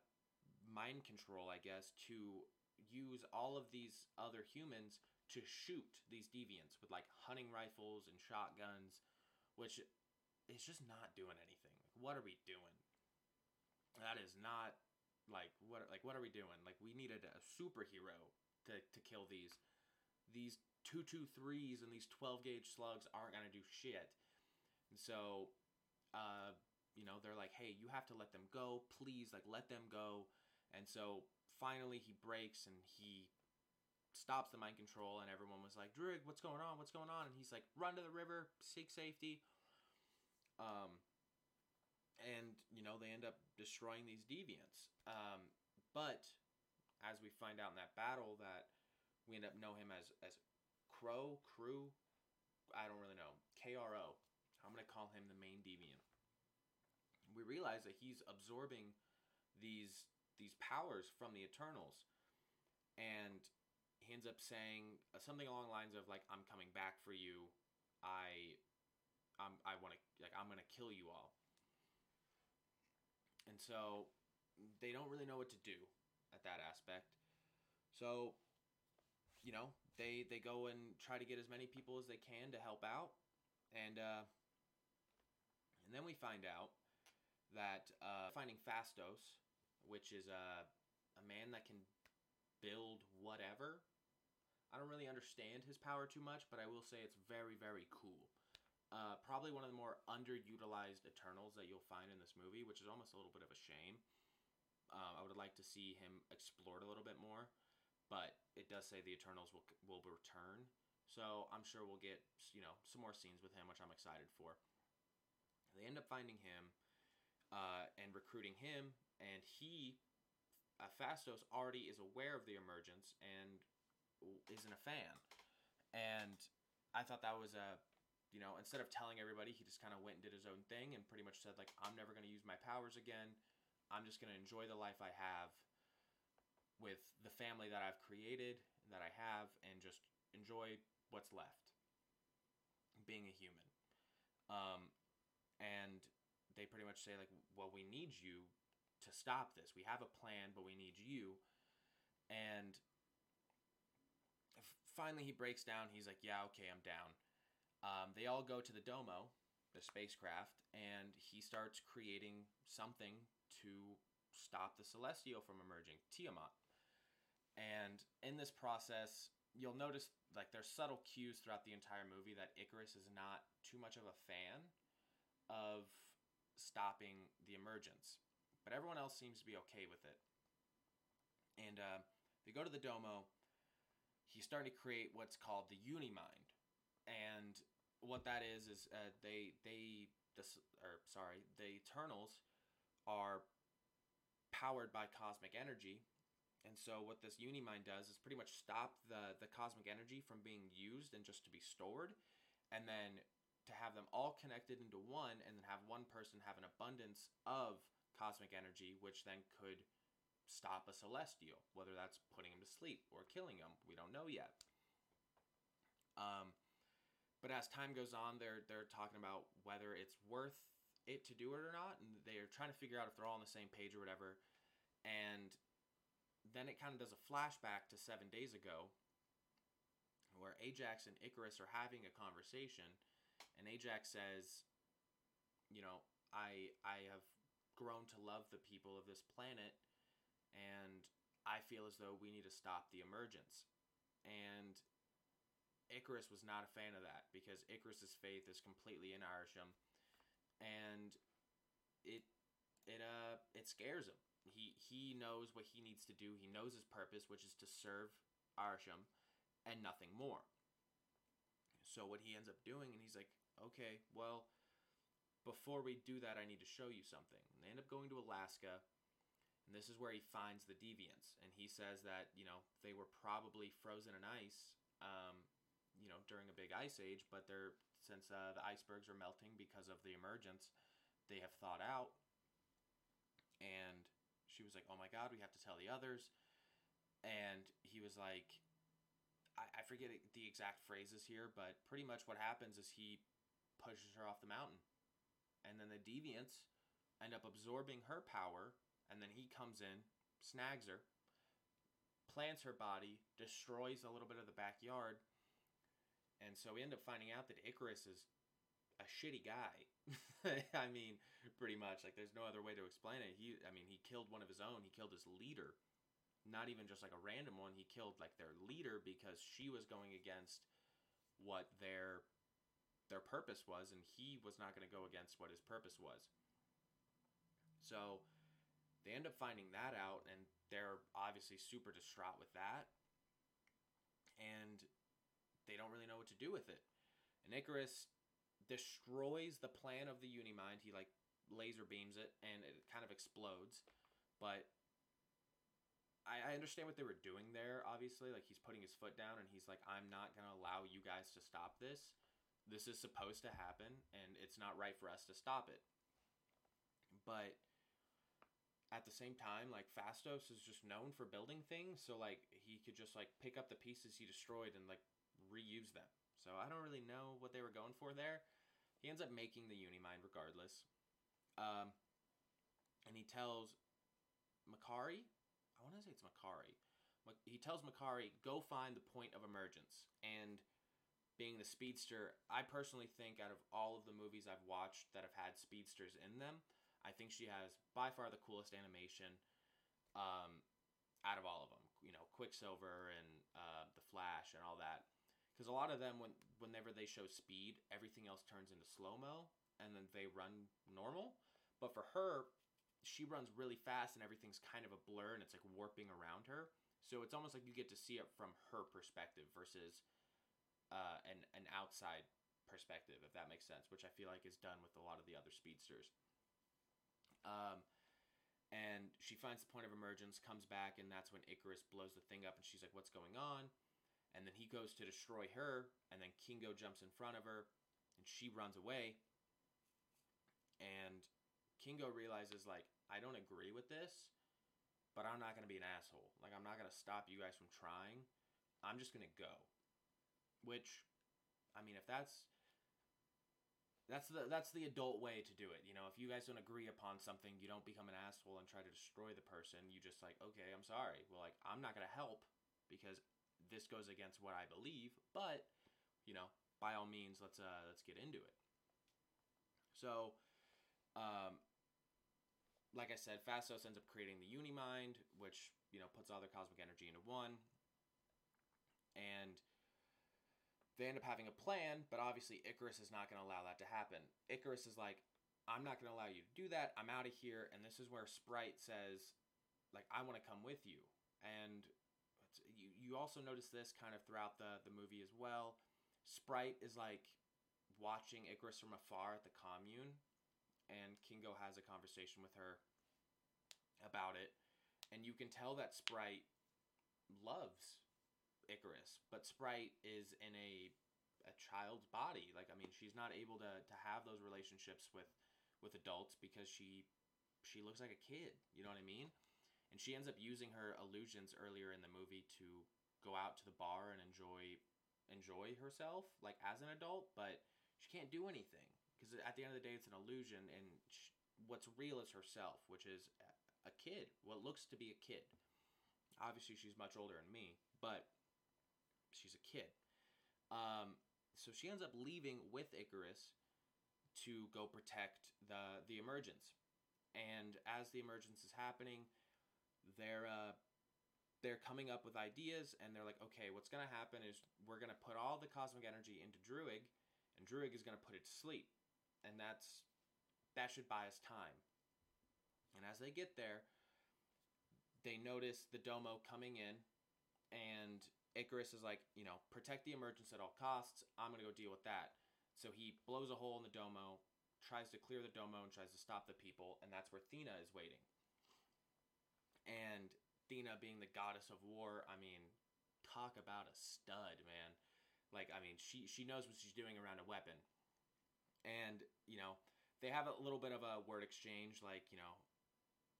mind control, I guess, to use all of these other humans to shoot these deviants with like hunting rifles and shotguns, which is just not doing anything. Like, what are we doing? That is not like what like what are we doing? Like we needed a superhero to, to kill these. These two two threes and these twelve gauge slugs aren't gonna do shit. And so uh you know, they're like, hey, you have to let them go, please, like, let them go. And so finally he breaks and he stops the mind control, and everyone was like, Druig, what's going on? What's going on? And he's like, run to the river, seek safety. Um, and, you know, they end up destroying these deviants. Um, but as we find out in that battle, that we end up know him as, as Crow, Crew, I don't really know, KRO. I'm going to call him the main deviant we realize that he's absorbing these these powers from the Eternals, and he ends up saying something along the lines of like, "I'm coming back for you. I, I'm, I want to like, I'm gonna kill you all." And so they don't really know what to do at that aspect. So, you know, they they go and try to get as many people as they can to help out, and uh, and then we find out that uh, finding Phastos, which is a, a man that can build whatever. I don't really understand his power too much, but I will say it's very, very cool. Uh, probably one of the more underutilized Eternals that you'll find in this movie, which is almost a little bit of a shame. Um, I would like to see him explored a little bit more, but it does say the Eternals will will return, so I'm sure we'll get you know some more scenes with him, which I'm excited for. They end up finding him uh, and recruiting him, and he, uh, Phastos, already is aware of the emergence and isn't a fan. And I thought that was a, you know, instead of telling everybody, he just kind of went and did his own thing and pretty much said like, I'm never going to use my powers again. I'm just going to enjoy the life I have with the family that I've created, that I have, and just enjoy what's left. Being a human. Um, and they pretty much say like, well, we need you to stop this. We have a plan, but we need you. And finally, he breaks down. He's like, yeah, okay, I'm down. Um, they all go to the Domo, the spacecraft, and he starts creating something to stop the Celestial from emerging, Tiamut. And in this process, you'll notice like there's subtle cues throughout the entire movie that Icarus is not too much of a fan of stopping the emergence. But everyone else seems to be okay with it. And uh, they go to the Domo. He's starting to create what's called the Unimind. And what that is is uh, they they the or sorry the Eternals are powered by cosmic energy, And so what this Unimind does is pretty much stop the the cosmic energy from being used and just to be stored, and then to have them all connected into one, and then have one person have an abundance of cosmic energy, which then could stop a celestial, whether that's putting him to sleep or killing him. We don't know yet. Um, but as time goes on, they're they're talking about whether it's worth it to do it or not, and they're trying to figure out if they're all on the same page or whatever. And then it kind of does a flashback to seven days ago, where Ajax and Ikaris are having a conversation, and Ajax says, "You know, I I have grown to love the people of this planet, and I feel as though we need to stop the emergence." And Ikaris was not a fan of that because Ikaris's faith is completely in Arishem, and it it uh it scares him. He he knows what he needs to do. He knows his purpose, which is to serve Arishem and nothing more. So what he ends up doing, and he's like, okay, well, before we do that, I need to show you something. And they end up going to Alaska, and this is where he finds the deviants. And he says that you know they were probably frozen in ice um, you know during a big ice age, but they're since uh, the icebergs are melting because of the emergence, they have thawed out. And she was like, "Oh my God, we have to tell the others." And he was like, I, I forget the exact phrases here, but pretty much what happens is he pushes her off the mountain, and then the deviants end up absorbing her power, and then he comes in, snags her, plants her body, destroys a little bit of the backyard, and so we end up finding out that Ikaris is a shitty guy. I mean, pretty much like there's no other way to explain it. He I mean, he killed one of his own. He killed his leader. Not even just like a random one. He killed like their leader because she was going against what their their purpose was and he was not going to go against what his purpose was. So they end up finding that out and they're obviously super distraught with that. And they don't really know what to do with it. And Ikaris destroys the plan of the Unimind. He like laser beams it and it kind of explodes. But I, I understand what they were doing there, obviously. Like he's putting his foot down and he's like, I'm not gonna allow you guys to stop this. This is supposed to happen and it's not right for us to stop it. But at the same time, like Phastos is just known for building things, so like he could just like pick up the pieces he destroyed and like reuse them. So I don't really know what they were going for there. He ends up making the Unimind regardless. Um, and he tells Makkari, I want to say it's Makkari. He tells Makkari, go find the point of emergence. And being the speedster, I personally think out of all of the movies I've watched that have had speedsters in them, I think she has by far the coolest animation um, out of all of them. You know, Quicksilver and uh, the Flash and all that because a lot of them when whenever they show speed everything else turns into slow mo and then they run normal. But for her she runs really fast and everything's kind of a blur and it's like warping around her. So it's almost like you get to see it from her perspective versus uh, an, an outside perspective if that makes sense which i feel like is done with a lot of the other speedsters. Um, and she finds the point of emergence comes back and that's when Ikaris blows the thing up and she's like what's going on and then he goes to destroy her, and then Kingo jumps in front of her, and she runs away. And Kingo realizes, like, I don't agree with this, but I'm not going to be an asshole. Like, I'm not going to stop you guys from trying. I'm just going to go. Which, I mean, if that's that's the that's the adult way to do it. You know, if you guys don't agree upon something, you don't become an asshole and try to destroy the person. You just like, okay, I'm sorry. Well, like I'm not gonna help because this goes against what I believe, but you know, by all means, let's uh, let's get into it. So, um, like I said, Phastos ends up creating the Unimind, which you know puts all their cosmic energy into one, and they end up having a plan. But obviously, Ikaris is not going to allow that to happen. Ikaris is like, "I'm not going to allow you to do that. I'm out of here." And this is where Sprite says, "Like, I want to come with you." And you also notice this kind of throughout the the movie as well. Sprite is like watching Ikaris from afar at the commune, and Kingo has a conversation with her about it, and you can tell that Sprite loves Ikaris, but Sprite is in a a child's body. Like I mean, she's not able to to have those relationships with with adults because she she looks like a kid. You know what I mean? And she ends up using her illusions earlier in the movie to go out to the bar and enjoy enjoy herself like as an adult, but she can't do anything because at the end of the day, it's an illusion, and she, what's real is herself, which is a kid. What looks to be a kid. Obviously, she's much older than me, but she's a kid. Um, so she ends up leaving with Ikaris to go protect the the emergence. And as the emergence is happening, they're uh, they're coming up with ideas and they're like, okay, what's going to happen is we're going to put all the cosmic energy into Druig and Druig is going to put it to sleep. And that's that should buy us time. And as they get there, they notice the domo coming in and Ikaris is like, you know, protect the emergence at all costs. I'm going to go deal with that. So he blows a hole in the domo, tries to clear the domo and tries to stop the people, and that's where Thena is waiting. And Athena being the goddess of war, I mean, talk about a stud, man. Like, I mean, she she knows what she's doing around a weapon. And, you know, they have a little bit of a word exchange, like, you know,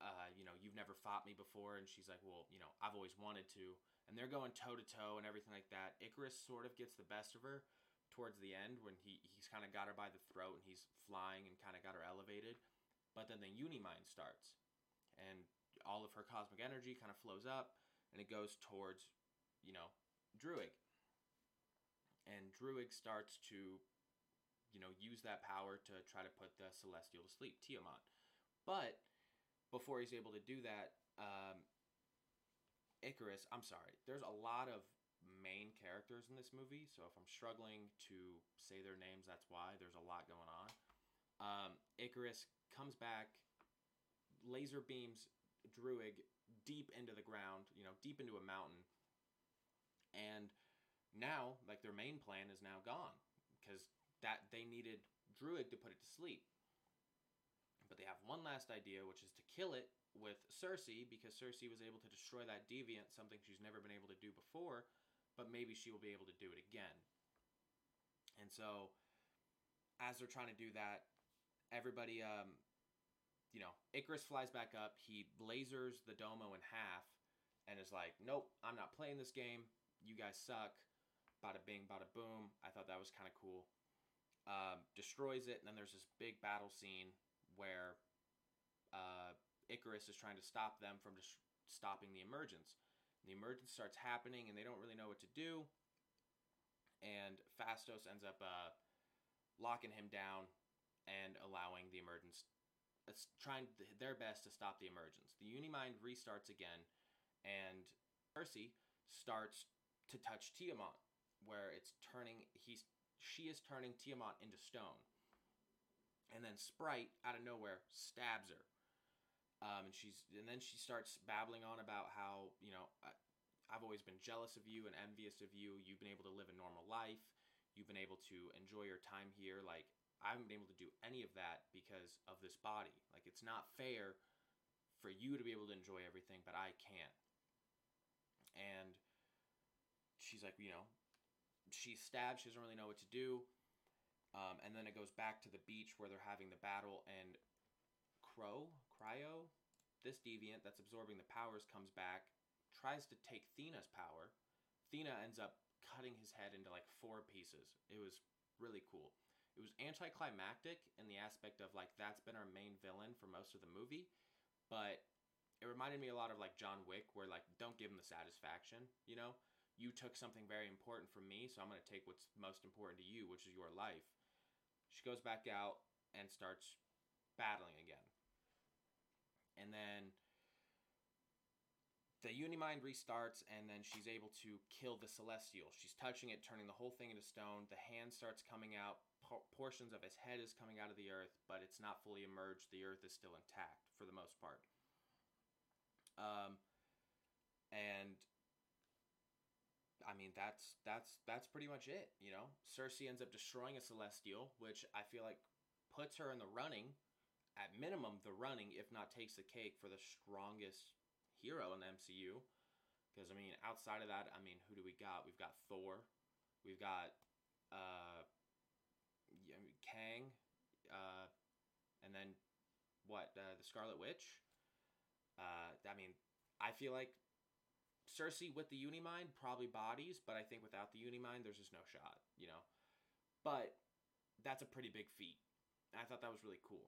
uh, you know, you've never fought me before, and she's like, well, you know, I've always wanted to. And they're going toe to toe and everything like that. Ikaris sort of gets the best of her towards the end when he he's kind of got her by the throat and he's flying and kind of got her elevated. But then the Unimind starts, and all of her cosmic energy kind of flows up and it goes towards, you know, Druig. And Druig starts to, you know, use that power to try to put the Celestial to sleep, Tiamut. But before he's able to do that, um, Ikaris, I'm sorry, there's a lot of main characters in this movie, so if I'm struggling to say their names, that's why. There's a lot going on. Um, Ikaris comes back, laser beams Druig deep into the ground, you know, deep into a mountain. And now, like their main plan is now gone because that they needed Druig to put it to sleep. But they have one last idea, which is to kill it with Sersi because Sersi was able to destroy that deviant, something she's never been able to do before, but maybe she will be able to do it again. And so, as they're trying to do that, everybody um, you know, Ikaris flies back up. He lasers the Domo in half and is like, nope, I'm not playing this game. You guys suck. Bada bing, bada boom. I thought that was kind of cool. Um, destroys it, and then there's this big battle scene where uh, Ikaris is trying to stop them from just stopping the emergence. And the emergence starts happening, and they don't really know what to do. And Phastos ends up uh, locking him down and allowing the emergence trying their best to stop the emergence. The Unimind restarts again, and Percy starts to touch Tiamut, where it's turning. He's she is turning Tiamut into stone, and then Sprite out of nowhere stabs her. Um, and she's and then she starts babbling on about how you know I, I've always been jealous of you and envious of you. You've been able to live a normal life. You've been able to enjoy your time here. Like I haven't been able to do any of that because of this body. Like it's not fair for you to be able to enjoy everything, but I can't. And she's like, you know, she's stabbed. She doesn't really know what to do. Um, and then it goes back to the beach where they're having the battle, and Crow, Cryo, this deviant that's absorbing the powers comes back, tries to take Thena's power. Thena ends up cutting his head into like four pieces. It was really cool it was anticlimactic in the aspect of like that's been our main villain for most of the movie, but it reminded me a lot of like John Wick, where like don't give him the satisfaction, you know. You took something very important from me, so I'm to take what's most important to you, which is your life. She goes back out and starts battling again. And then the Unimind restarts, and then she's able to kill the Celestial. She's touching it, turning the whole thing into stone. The hand starts coming out, portions of his head is coming out of the earth, but it's not fully emerged. The earth is still intact for the most part. Um, and I mean that's that's that's pretty much it. You know, Sersi ends up destroying a celestial, which I feel like puts her in the running, at minimum the running, if not takes the cake for the strongest hero in the MCU. Because I mean, outside of that, I mean, who do we got? We've got Thor, we've got uh, Kang, uh, and then what? Uh, the Scarlet Witch. Uh, I mean, I feel like Sersi with the Unimind probably bodies, but I think without the Unimind, there's just no shot, you know. But that's a pretty big feat. I thought that was really cool.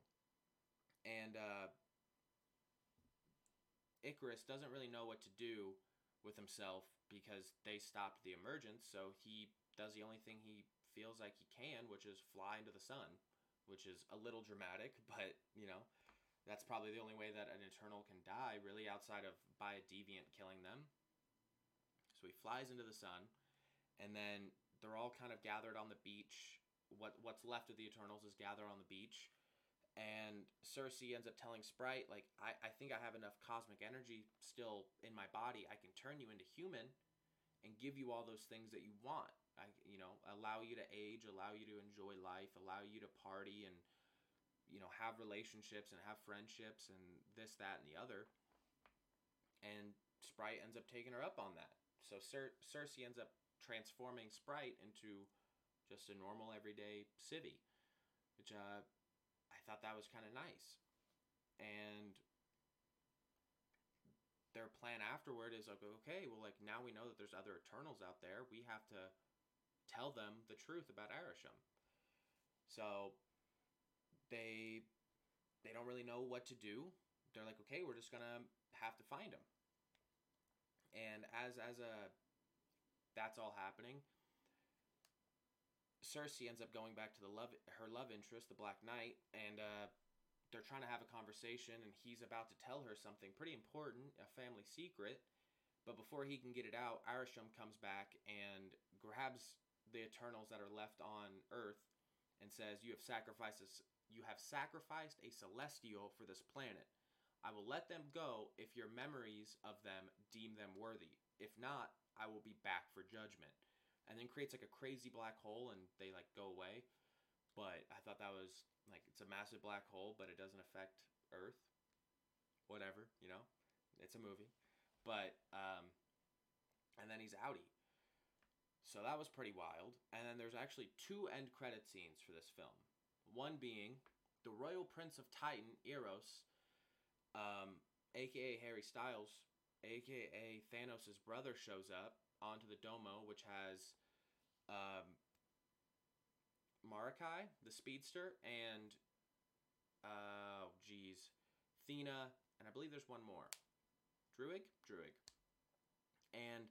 And uh, Ikaris doesn't really know what to do with himself because they stopped the emergence, so he does the only thing he feels like he can, which is fly into the sun, which is a little dramatic, but you know, that's probably the only way that an Eternal can die, really, outside of by a deviant killing them. So he flies into the sun, and then they're all kind of gathered on the beach what what's left of the Eternals is gathered on the beach, and Sersi ends up telling Sprite like I, I think I have enough cosmic energy still in my body. I can turn you into human, and give you all those things that you want. I you know allow you to age, allow you to enjoy life, allow you to party and you know have relationships and have friendships and this that and the other. And Sprite ends up taking her up on that. So Cer- Sersi ends up transforming Sprite into just a normal everyday civvy, which uh, I thought that was kind of nice. And their plan afterward is like, okay, well, like now we know that there's other Eternals out there. We have to tell them the truth about Arishem. So they they don't really know what to do. They're like, okay, we're just gonna have to find him. And as as a that's all happening, Sersi ends up going back to the love her love interest, the Black Knight, and uh, they're trying to have a conversation, and he's about to tell her something pretty important, a family secret. But before he can get it out, Arishem comes back and grabs the Eternals that are left on Earth and says, "You have sacrificed a, you have sacrificed a celestial for this planet. I will let them go if your memories of them deem them worthy. If not, I will be back for judgment." and then creates like a crazy black hole and they like go away. But I thought that was like it's a massive black hole, but it doesn't affect Earth. Whatever, you know, it's a movie. But um, and then he's outie. So that was pretty wild. And then there's actually two end credit scenes for this film. One being the Royal Prince of Titan, Eros, um, aka Harry Styles, aka Thanos' brother, shows up onto the Domo, which has um, Marukai, the speedster, and oh geez, Thena, and I believe there's one more, Druig, Druig, and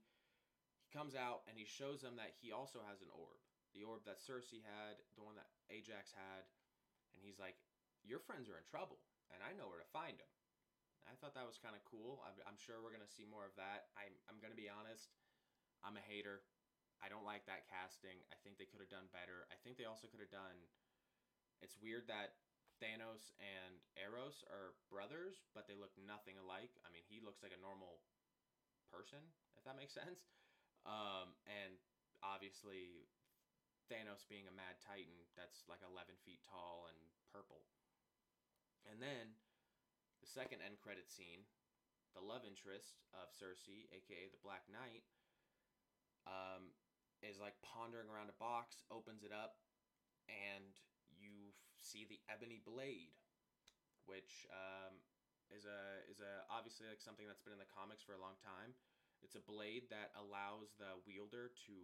comes out and he shows them that he also has an orb, the orb that Sersi had, the one that Ajax had, and he's like, "Your friends are in trouble, and I know where to find them." I thought that was kind of cool. I'm, I'm, sure we're gonna see more of that. I'm, I'm gonna be honest. I'm a hater. I don't like that casting. I think they could have done better. I think they also could have done. It's weird that Thanos and Eros are brothers, but they look nothing alike. I mean, he looks like a normal person, if that makes sense. Um, and obviously, Thanos being a mad titan that's like 11 feet tall and purple. And then the second end credit scene, the love interest of Sersi, aka the Black Knight, um, is like pondering around a box, opens it up, and you see the ebony blade, which um, is a is a obviously like something that's been in the comics for a long time. It's a blade that allows the wielder to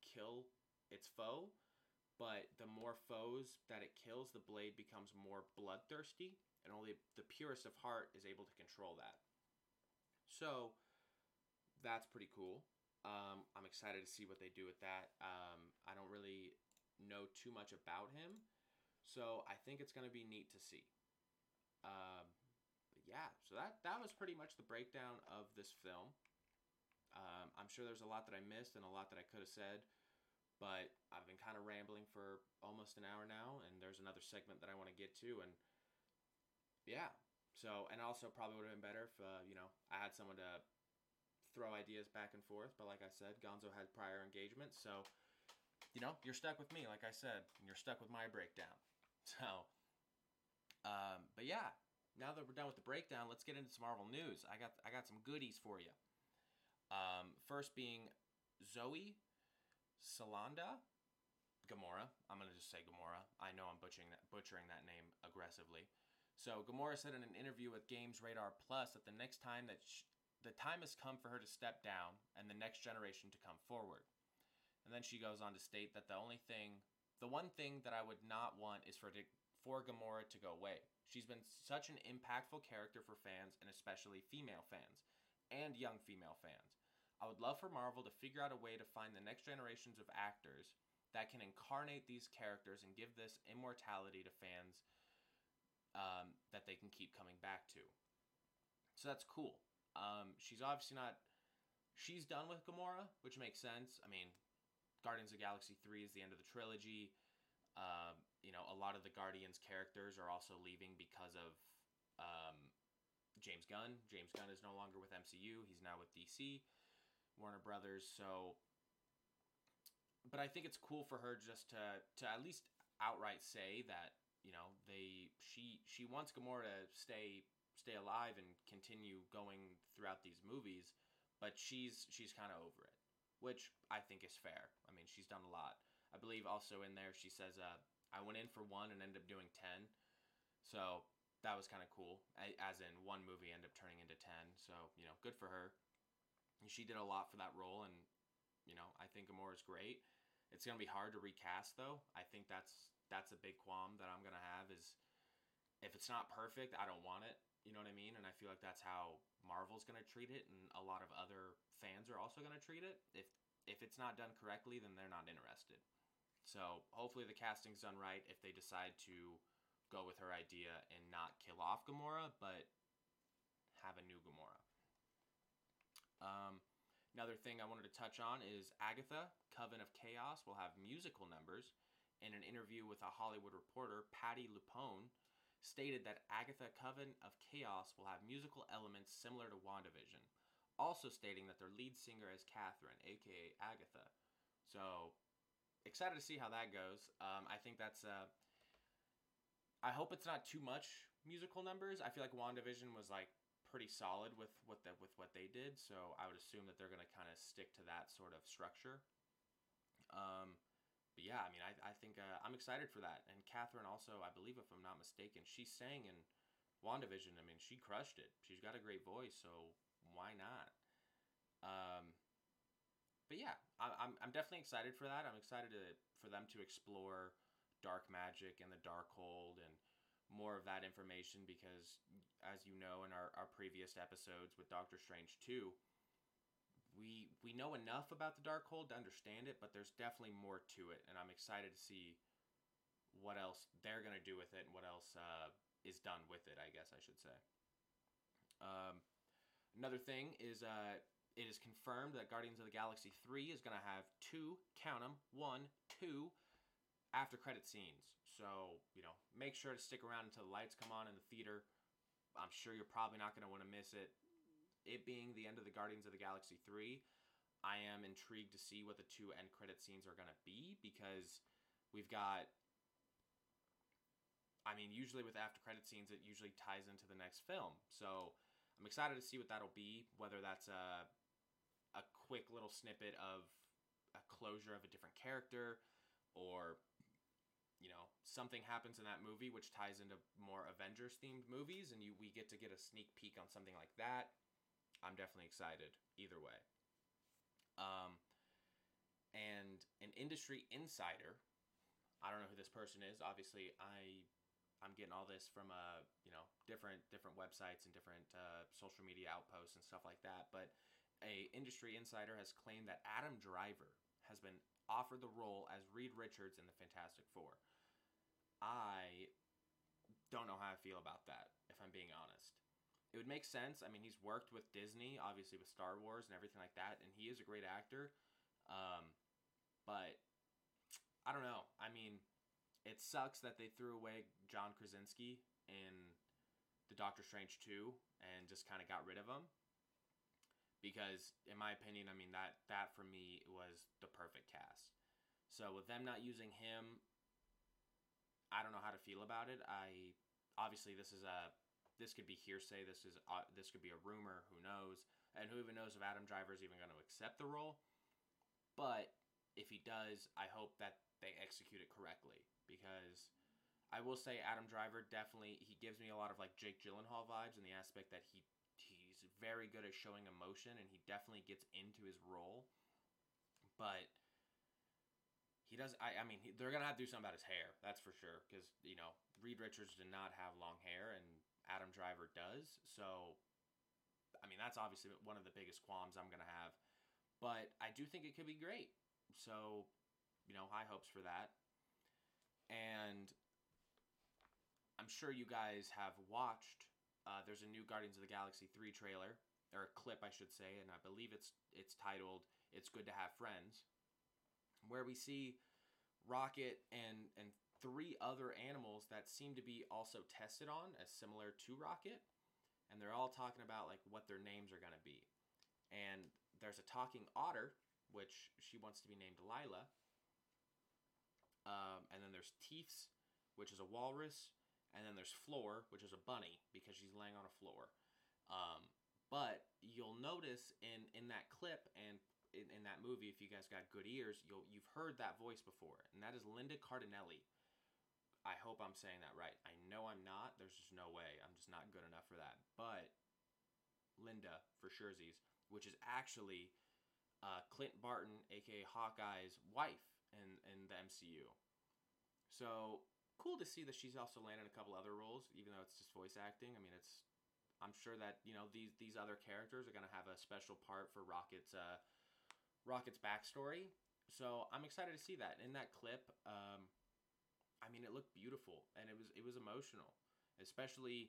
kill its foe, but the more foes that it kills, the blade becomes more bloodthirsty, and only the purest of heart is able to control that. So that's pretty cool. Um, I'm excited to see what they do with that. Um, I don't really know too much about him, so I think it's going to be neat to see. Um, yeah, so that that was pretty much the breakdown of this film. Um, I'm sure there's a lot that I missed and a lot that I could have said, but I've been kind of rambling for almost an hour now, and there's another segment that I want to get to, and yeah. So, and also probably would have been better if uh, you know I had someone to throw ideas back and forth. But like I said, Gonzo had prior engagements, so you know you're stuck with me. Like I said, and you're stuck with my breakdown. So, um, but yeah, now that we're done with the breakdown, let's get into some Marvel news. I got I got some goodies for you. Um, first being Zoe Salanda, Gamora. I'm gonna just say Gamora. I know I'm butchering that, butchering that name aggressively. So Gamora said in an interview with Games Radar Plus that the next time that she, the time has come for her to step down and the next generation to come forward. And then she goes on to state that the only thing, the one thing that I would not want is for for Gamora to go away. She's been such an impactful character for fans and especially female fans and young female fans. I would love for Marvel to figure out a way to find the next generations of actors that can incarnate these characters and give this immortality to fans um, that they can keep coming back to. So that's cool. Um, she's obviously not. She's done with Gamora, which makes sense. I mean, Guardians of Galaxy 3 is the end of the trilogy. Uh, you know, a lot of the Guardians characters are also leaving because of um, James Gunn. James Gunn is no longer with MCU, he's now with DC, Warner Brothers. So, but I think it's cool for her just to, to at least outright say that you know they she she wants Gamora to stay stay alive and continue going throughout these movies, but she's she's kind of over it, which I think is fair. I mean, she's done a lot. I believe also in there she says, uh, "I went in for one and ended up doing ten, so that was kind of cool. As in one movie ended up turning into ten, so you know, good for her. She did a lot for that role, and you know, I think Gamora's great. It's gonna be hard to recast though. I think that's that's a big qualm that I'm gonna have is if it's not perfect, I don't want it. You know what I mean? And I feel like that's how Marvel's gonna treat it, and a lot of other fans are also gonna treat it. If if it's not done correctly, then they're not interested. So hopefully the casting's done right. If they decide to go with her idea and not kill off Gamora, but have a new Gamora. Um, another thing I wanted to touch on is Agatha, Coven of Chaos, will have musical numbers in an interview with a Hollywood reporter, Patty LuPone, stated that Agatha Coven of Chaos will have musical elements similar to WandaVision, also stating that their lead singer is Kathryn, aka Agatha. So, excited to see how that goes. Um, I think that's. Uh, I hope it's not too much musical numbers. I feel like WandaVision was like pretty solid with what the, with what they did, so I would assume that they're going to kind of stick to that sort of structure. Um, but yeah, I mean, I, I think uh, I'm excited for that. And Kathryn also, I believe, if I'm not mistaken, she sang in WandaVision. I mean, she crushed it. She's got a great voice, so why not? Um, but yeah, I, I'm I'm definitely excited for that. I'm excited to for them to explore dark magic and the Darkhold and more of that information because, as you know, in our, our previous episodes with Doctor Strange 2, we we know enough about the Darkhold to understand it, but there's definitely more to it, and I'm excited to see what else they're gonna do with it and what else uh, is done with it. I guess I should say. Um, another thing is uh, it is confirmed that Guardians of the Galaxy 3 is going to have two, count them, one, two after credit scenes. So, you know, make sure to stick around until the lights come on in the theater. I'm sure you're probably not going to want to miss it it being the end of the Guardians of the Galaxy 3, I am intrigued to see what the two end credit scenes are going to be because we've got I mean, usually with after credit scenes it usually ties into the next film. So, I'm excited to see what that'll be, whether that's a a quick little snippet of a closure of a different character or you know something happens in that movie which ties into more avengers themed movies and you we get to get a sneak peek on something like that I'm definitely excited either way. Um, and an industry insider, I don't know who this person is. Obviously, I I'm getting all this from uh you know different different websites and different uh, social media outposts and stuff like that. But a industry insider has claimed that Adam Driver has been offered the role as Reed Richards in the Fantastic Four. I don't know how I feel about that, if I'm being honest it would make sense. I mean, he's worked with Disney, obviously with Star Wars and everything like that, and he is a great actor. Um, but I don't know. I mean, it sucks that they threw away John Krasinski in the Doctor Strange 2 and just kind of got rid of him. Because in my opinion, I mean that that for me was the perfect cast. So with them not using him, I don't know how to feel about it. I obviously this is a this could be hearsay. This is uh, this could be a rumor. Who knows? And who even knows if Adam Driver is even going to accept the role? But if he does, I hope that they execute it correctly because I will say Adam Driver definitely he gives me a lot of like Jake Gyllenhaal vibes in the aspect that he very good at showing emotion and he definitely gets into his role. But he does. I, I mean, he, they're gonna have to do something about his hair. That's for sure. Because you know, Reed Richards did not have long hair, and Adam Driver does. So, I mean, that's obviously one of the biggest qualms I'm gonna have. But I do think it could be great. So, you know, high hopes for that. And I'm sure you guys have watched. Uh, there's a new Guardians of the Galaxy 3 trailer, or a clip, I should say, and I believe it's it's titled "It's Good to Have Friends." where we see Rocket and and three other animals that seem to be also tested on as similar to Rocket, and they're all talking about like what their names are going to be. And there's a talking otter, which she wants to be named Lylla. Um, and then there's Teefs, which is a walrus, and then there's Floor, which is a bunny because she's laying on a floor. Um, but you'll notice in in that clip and in, in that movie, if you guys got good ears, you'll you've heard that voice before, and that is Linda Cardellini. I hope I'm saying that right. I know I'm not. There's just no way. I'm just not good enough for that. But Linda for surezies, which is actually uh, Clint Barton, aka Hawkeye's wife in in the MCU. So cool to see that she's also landed a couple other roles, even though it's just voice acting. I mean, it's I'm sure that you know these these other characters are gonna have a special part for Rocket's uh, Rocket's backstory. So I'm excited to see that in that clip. Um, I mean, it looked beautiful and it was it was emotional, especially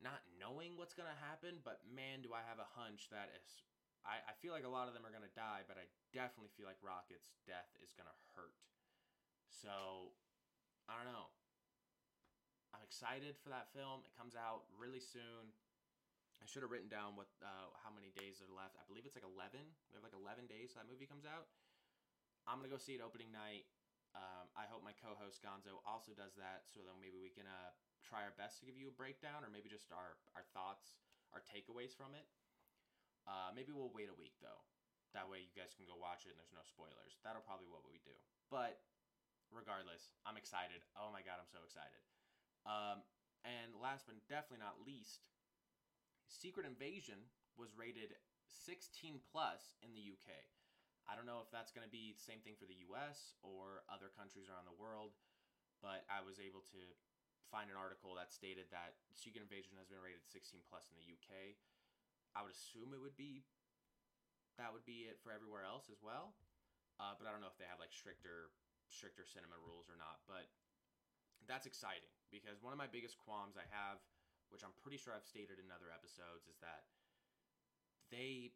not knowing what's gonna happen. But man, do I have a hunch that is. I, I feel like a lot of them are gonna die, but I definitely feel like Rocket's death is gonna hurt. So I don't know. I'm excited for that film. It comes out really soon. I should have written down what uh, how many days are left. I believe it's like 11. We have like 11 days that movie comes out. I'm gonna go see it opening night. Um, I hope my co-host Gonzo also does that, so then maybe we can uh, try our best to give you a breakdown, or maybe just our our thoughts, our takeaways from it. Uh, maybe we'll wait a week though. That way you guys can go watch it and there's no spoilers. That'll probably what we do. But regardless, I'm excited. Oh my god, I'm so excited. Um, and last but definitely not least, Secret Invasion was rated 16 plus in the UK. I don't know if that's going to be the same thing for the US or other countries around the world, but I was able to find an article that stated that Secret Invasion has been rated 16 plus in the UK. I would assume it would be that would be it for everywhere else as well. Uh, but I don't know if they have like stricter stricter cinema rules or not. But that's exciting because one of my biggest qualms I have which I'm pretty sure I've stated in other episodes, is that they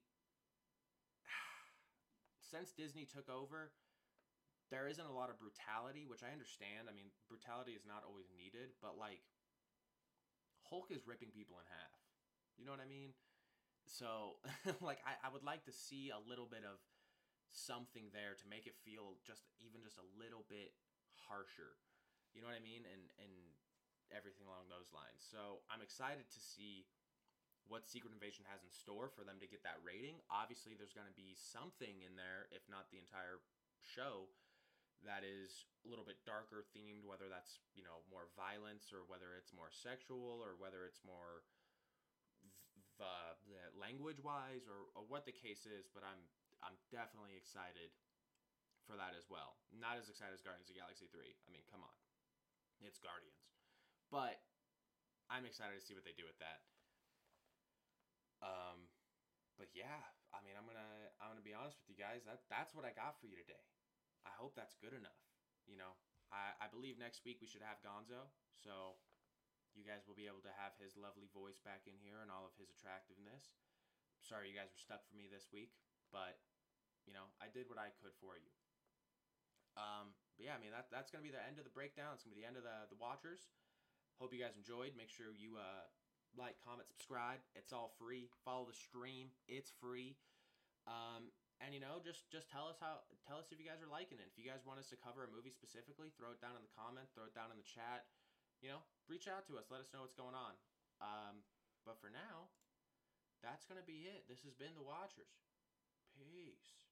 since Disney took over, there isn't a lot of brutality, which I understand. I mean, brutality is not always needed, but like Hulk is ripping people in half. You know what I mean? So, like, I, I would like to see a little bit of something there to make it feel just even just a little bit harsher. You know what I mean? And and everything along those lines. So I'm excited to see what Secret Invasion has in store for them to get that rating. Obviously, there's going to be something in there, if not the entire show, that is a little bit darker themed, whether that's, you know, more violence or whether it's more sexual or whether it's more uh, the, the language wise or, or what the case is, but I'm I'm definitely excited for that as well. Not as excited as Guardians of Galaxy 3. I mean, come on. It's Guardians. But I'm excited to see what they do with that. Um, but yeah, I mean, I'm gonna I'm gonna be honest with you guys. That that's what I got for you today. I hope that's good enough. You know, I I believe next week we should have Gonzo, so you guys will be able to have his lovely voice back in here and all of his attractiveness. Sorry, you guys were stuck for me this week, but you know, I did what I could for you. Um, but yeah, I mean that that's gonna be the end of the breakdown. It's gonna be the end of the the Watchers. Hope you guys enjoyed. Make sure you uh, like, comment, subscribe. It's all free. Follow the stream. It's free. Um, and you know, just just tell us how tell us if you guys are liking it. If you guys want us to cover a movie specifically, throw it down in the comment, throw it down in the chat. You know, reach out to us. Let us know what's going on. Um, but for now, that's going to be it. This has been The Watchers. Peace.